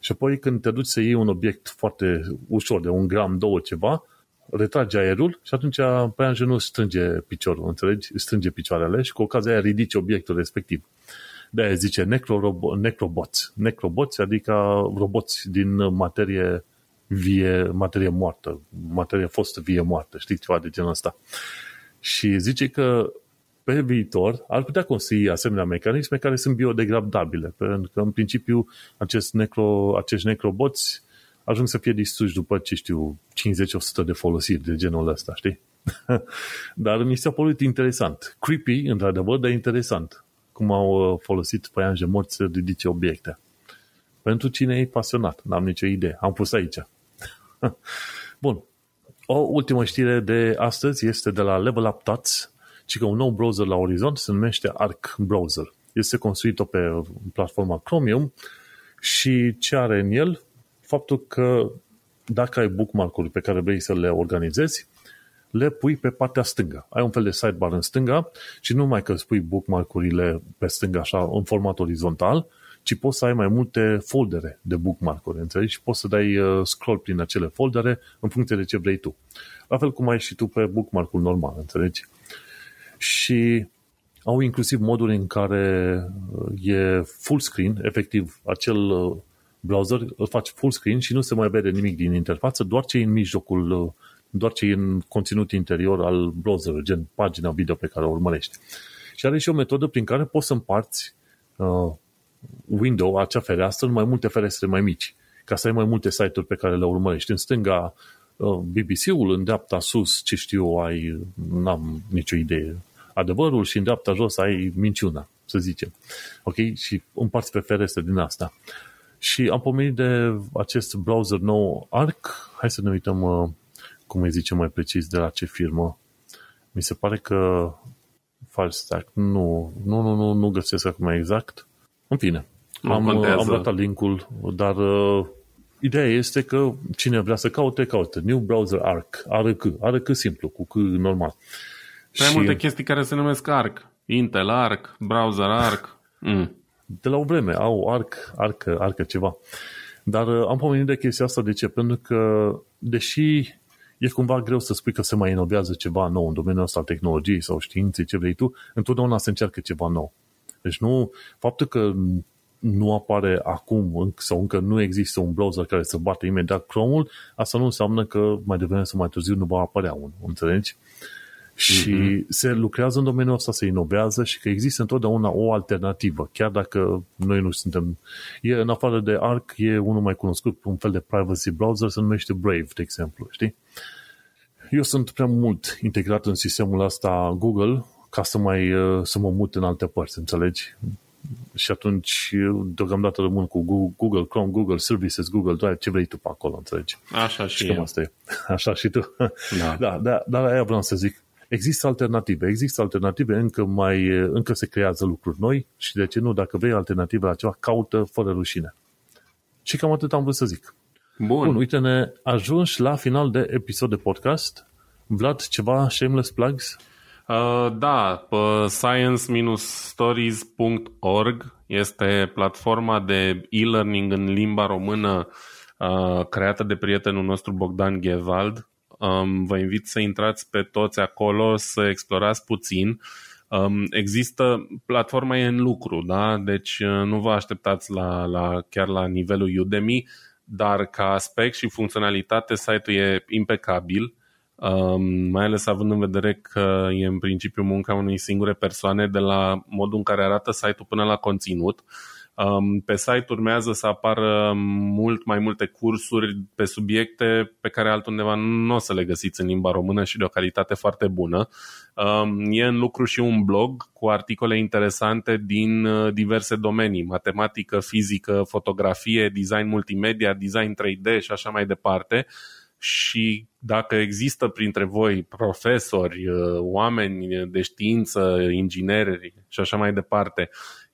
Speaker 1: Și apoi când te duci să iei un obiect foarte ușor, de un gram, două, ceva, retrage aerul și atunci păianjenul strânge piciorul, înțelegi? Strânge picioarele și cu ocazia aia ridici obiectul respectiv. de aia zice necroboți. Necroboți, adică roboți din materie vie, materie moartă, materie fostă vie moartă, știi, ceva de genul ăsta. Și zice că pe viitor ar putea construi asemenea mecanisme care sunt biodegradabile, pentru că în principiu acest necro, acești necroboți ajung să fie distruși după, ce știu, 50-100 de folosiri de genul ăsta, știi? dar mi s-a părut interesant. Creepy, într-adevăr, dar interesant. Cum au uh, folosit păianje morți să ridice obiecte. Pentru cine e pasionat, n-am nicio idee. Am pus aici. Bun. O ultimă știre de astăzi este de la Level Up Tots, ci că un nou browser la orizont se numește Arc Browser. Este construit pe platforma Chromium și ce are în el? Faptul că dacă ai bookmark-uri pe care vrei să le organizezi, le pui pe partea stângă. Ai un fel de sidebar în stânga și nu numai că îți pui bookmark-urile pe stânga așa în format orizontal, ci poți să ai mai multe foldere de bookmark-uri, înțelegi? Și poți să dai uh, scroll prin acele foldere în funcție de ce vrei tu. La fel cum ai și tu pe bookmark-ul normal, înțelegi? Și au inclusiv moduri în care uh, e full screen, efectiv, acel uh, browser îl faci full screen și nu se mai vede nimic din interfață, doar ce e în mijlocul, doar ce e în conținut interior al browserului, gen pagina video pe care o urmărești. Și are și o metodă prin care poți să împarți uh, window, acea fereastră, în mai multe ferestre mai mici, ca să ai mai multe site-uri pe care le urmărești. În stânga uh, BBC-ul, în dreapta sus, ce știu, ai, n-am nicio idee, adevărul și în dreapta jos ai minciuna, să zicem. Ok? Și împarți pe ferestre din asta. Și am pomenit de acest browser nou Arc. Hai să ne uităm uh, cum îi zice mai precis de la ce firmă. Mi se pare că Firestack. Nu, nu, nu, nu, nu găsesc acum exact. În fine, nu am, am dat linkul, dar uh, ideea este că cine vrea să caute, caute. New Browser Arc, ARC, ARC simplu, cu C normal.
Speaker 2: Prea și... multe chestii care se numesc Arc. Intel Arc, Browser Arc. Mm.
Speaker 1: De la o vreme au Arc, Arc, Arc ceva. Dar uh, am pomenit de chestia asta, de ce? Pentru că, deși e cumva greu să spui că se mai inovează ceva nou în domeniul ăsta al tehnologiei sau științei, ce vrei tu, întotdeauna se încearcă ceva nou. Deci nu, faptul că nu apare acum sau încă nu există un browser care să bată imediat Chrome-ul, asta nu înseamnă că mai devreme sau mai târziu nu va apărea unul, înțelegi? Și mm-hmm. se lucrează în domeniul ăsta, se inovează și că există întotdeauna o alternativă, chiar dacă noi nu suntem... E, în afară de Arc, e unul mai cunoscut, un fel de privacy browser, se numește Brave, de exemplu, știi? Eu sunt prea mult integrat în sistemul ăsta Google ca să mai uh, să mă mut în alte părți, înțelegi? Și atunci, deocamdată rămân cu Google Chrome, Google Services, Google Drive, ce vrei tu pe acolo, înțelegi?
Speaker 2: Așa și, și eu.
Speaker 1: asta e. Așa și tu. Da. da, da, dar aia vreau să zic. Există alternative, există alternative, încă, mai, încă se creează lucruri noi și de ce nu, dacă vrei alternative la ceva, caută fără rușine. Și cam atât am vrut să zic.
Speaker 2: Bun. Bun,
Speaker 1: uite, ne ajungi la final de episod de podcast. Vlad, ceva shameless plugs?
Speaker 2: Uh, da, pe science-stories.org este platforma de e-learning în limba română uh, creată de prietenul nostru Bogdan Gevald. Um, vă invit să intrați pe toți acolo, să explorați puțin. Um, există, platforma e în lucru, da? deci uh, nu vă așteptați la, la, chiar la nivelul Udemy, dar ca aspect și funcționalitate site-ul e impecabil Um, mai ales având în vedere că e în principiu munca unei singure persoane de la modul în care arată site-ul până la conținut. Um, pe site urmează să apară mult mai multe cursuri pe subiecte pe care altundeva nu o să le găsiți în limba română și de o calitate foarte bună. Um, e în lucru și un blog cu articole interesante din uh, diverse domenii, matematică, fizică, fotografie, design multimedia, design 3D și așa mai departe și dacă există printre voi profesori, uh, oameni de știință, ingineri și așa mai departe,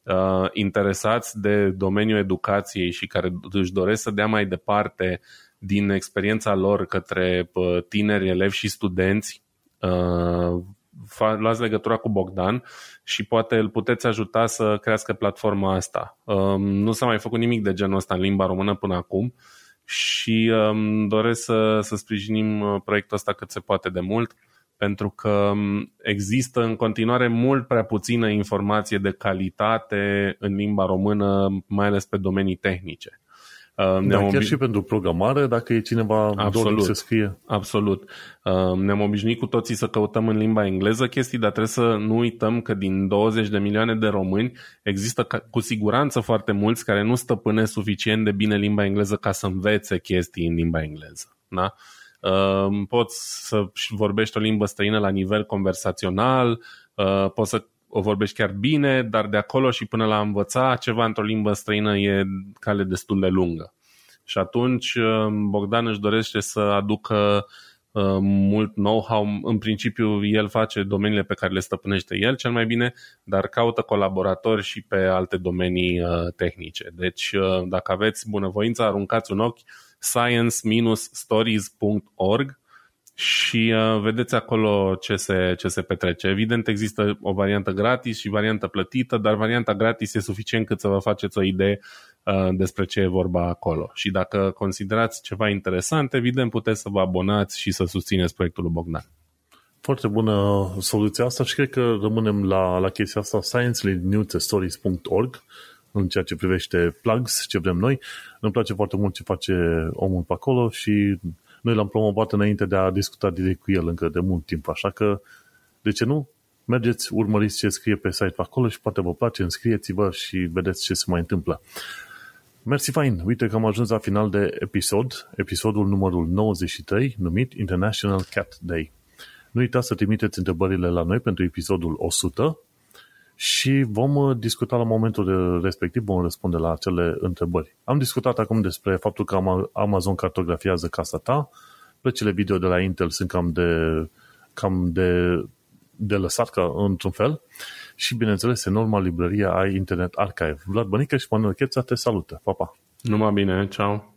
Speaker 2: uh, interesați de domeniul educației și care își doresc să dea mai departe din experiența lor către uh, tineri, elevi și studenți, uh, luați legătura cu Bogdan și poate îl puteți ajuta să crească platforma asta. Um, nu s-a mai făcut nimic de genul ăsta în limba română până acum și um, doresc să, să sprijinim uh, proiectul ăsta cât se poate de mult pentru că um, există în continuare mult prea puțină informație de calitate în limba română, mai ales pe domenii tehnice.
Speaker 1: Uh, da, chiar obi... și pentru programare, dacă e cineva absolut, să scrie.
Speaker 2: Absolut. Uh, ne-am obișnuit cu toții să căutăm în limba engleză chestii, dar trebuie să nu uităm că din 20 de milioane de români există cu siguranță foarte mulți care nu stăpânesc suficient de bine limba engleză ca să învețe chestii în limba engleză. Da? Uh, poți să vorbești o limbă străină la nivel conversațional, poți să o vorbești chiar bine, dar de acolo și până la învăța ceva într-o limbă străină e cale destul de lungă. Și atunci uh, Bogdan își dorește să aducă uh, mult know-how. În principiu, el face domeniile pe care le stăpânește el cel mai bine, dar caută colaboratori și pe alte domenii uh, tehnice. Deci, dacă aveți bunăvoință, aruncați un ochi science-stories.org și uh, vedeți acolo ce se, ce se petrece. Evident există o variantă gratis și variantă plătită, dar varianta gratis e suficient cât să vă faceți o idee uh, despre ce e vorba acolo. Și dacă considerați ceva interesant, evident puteți să vă abonați și să susțineți proiectul lui Bogdan.
Speaker 1: Foarte bună soluția asta și cred că rămânem la, la chestia asta science-stories.org în ceea ce privește plugs, ce vrem noi. Îmi place foarte mult ce face omul pe acolo și noi l-am promovat înainte de a discuta direct cu el încă de mult timp, așa că, de ce nu? Mergeți, urmăriți ce scrie pe site pe acolo și poate vă place, înscrieți-vă și vedeți ce se mai întâmplă. Mersi fain! Uite că am ajuns la final de episod, episodul numărul 93, numit International Cat Day. Nu uitați să trimiteți întrebările la noi pentru episodul 100 și vom uh, discuta la momentul respectiv, vom răspunde la acele întrebări. Am discutat acum despre faptul că Amazon cartografiază casa ta, plăcile video de la Intel sunt cam de, cam de, de lăsat ca într-un fel și, bineînțeles, enorma librăria ai Internet Archive. Vlad Bănică și Manuel Cheța te salută. Pa, pa!
Speaker 2: Numai bine, ceau!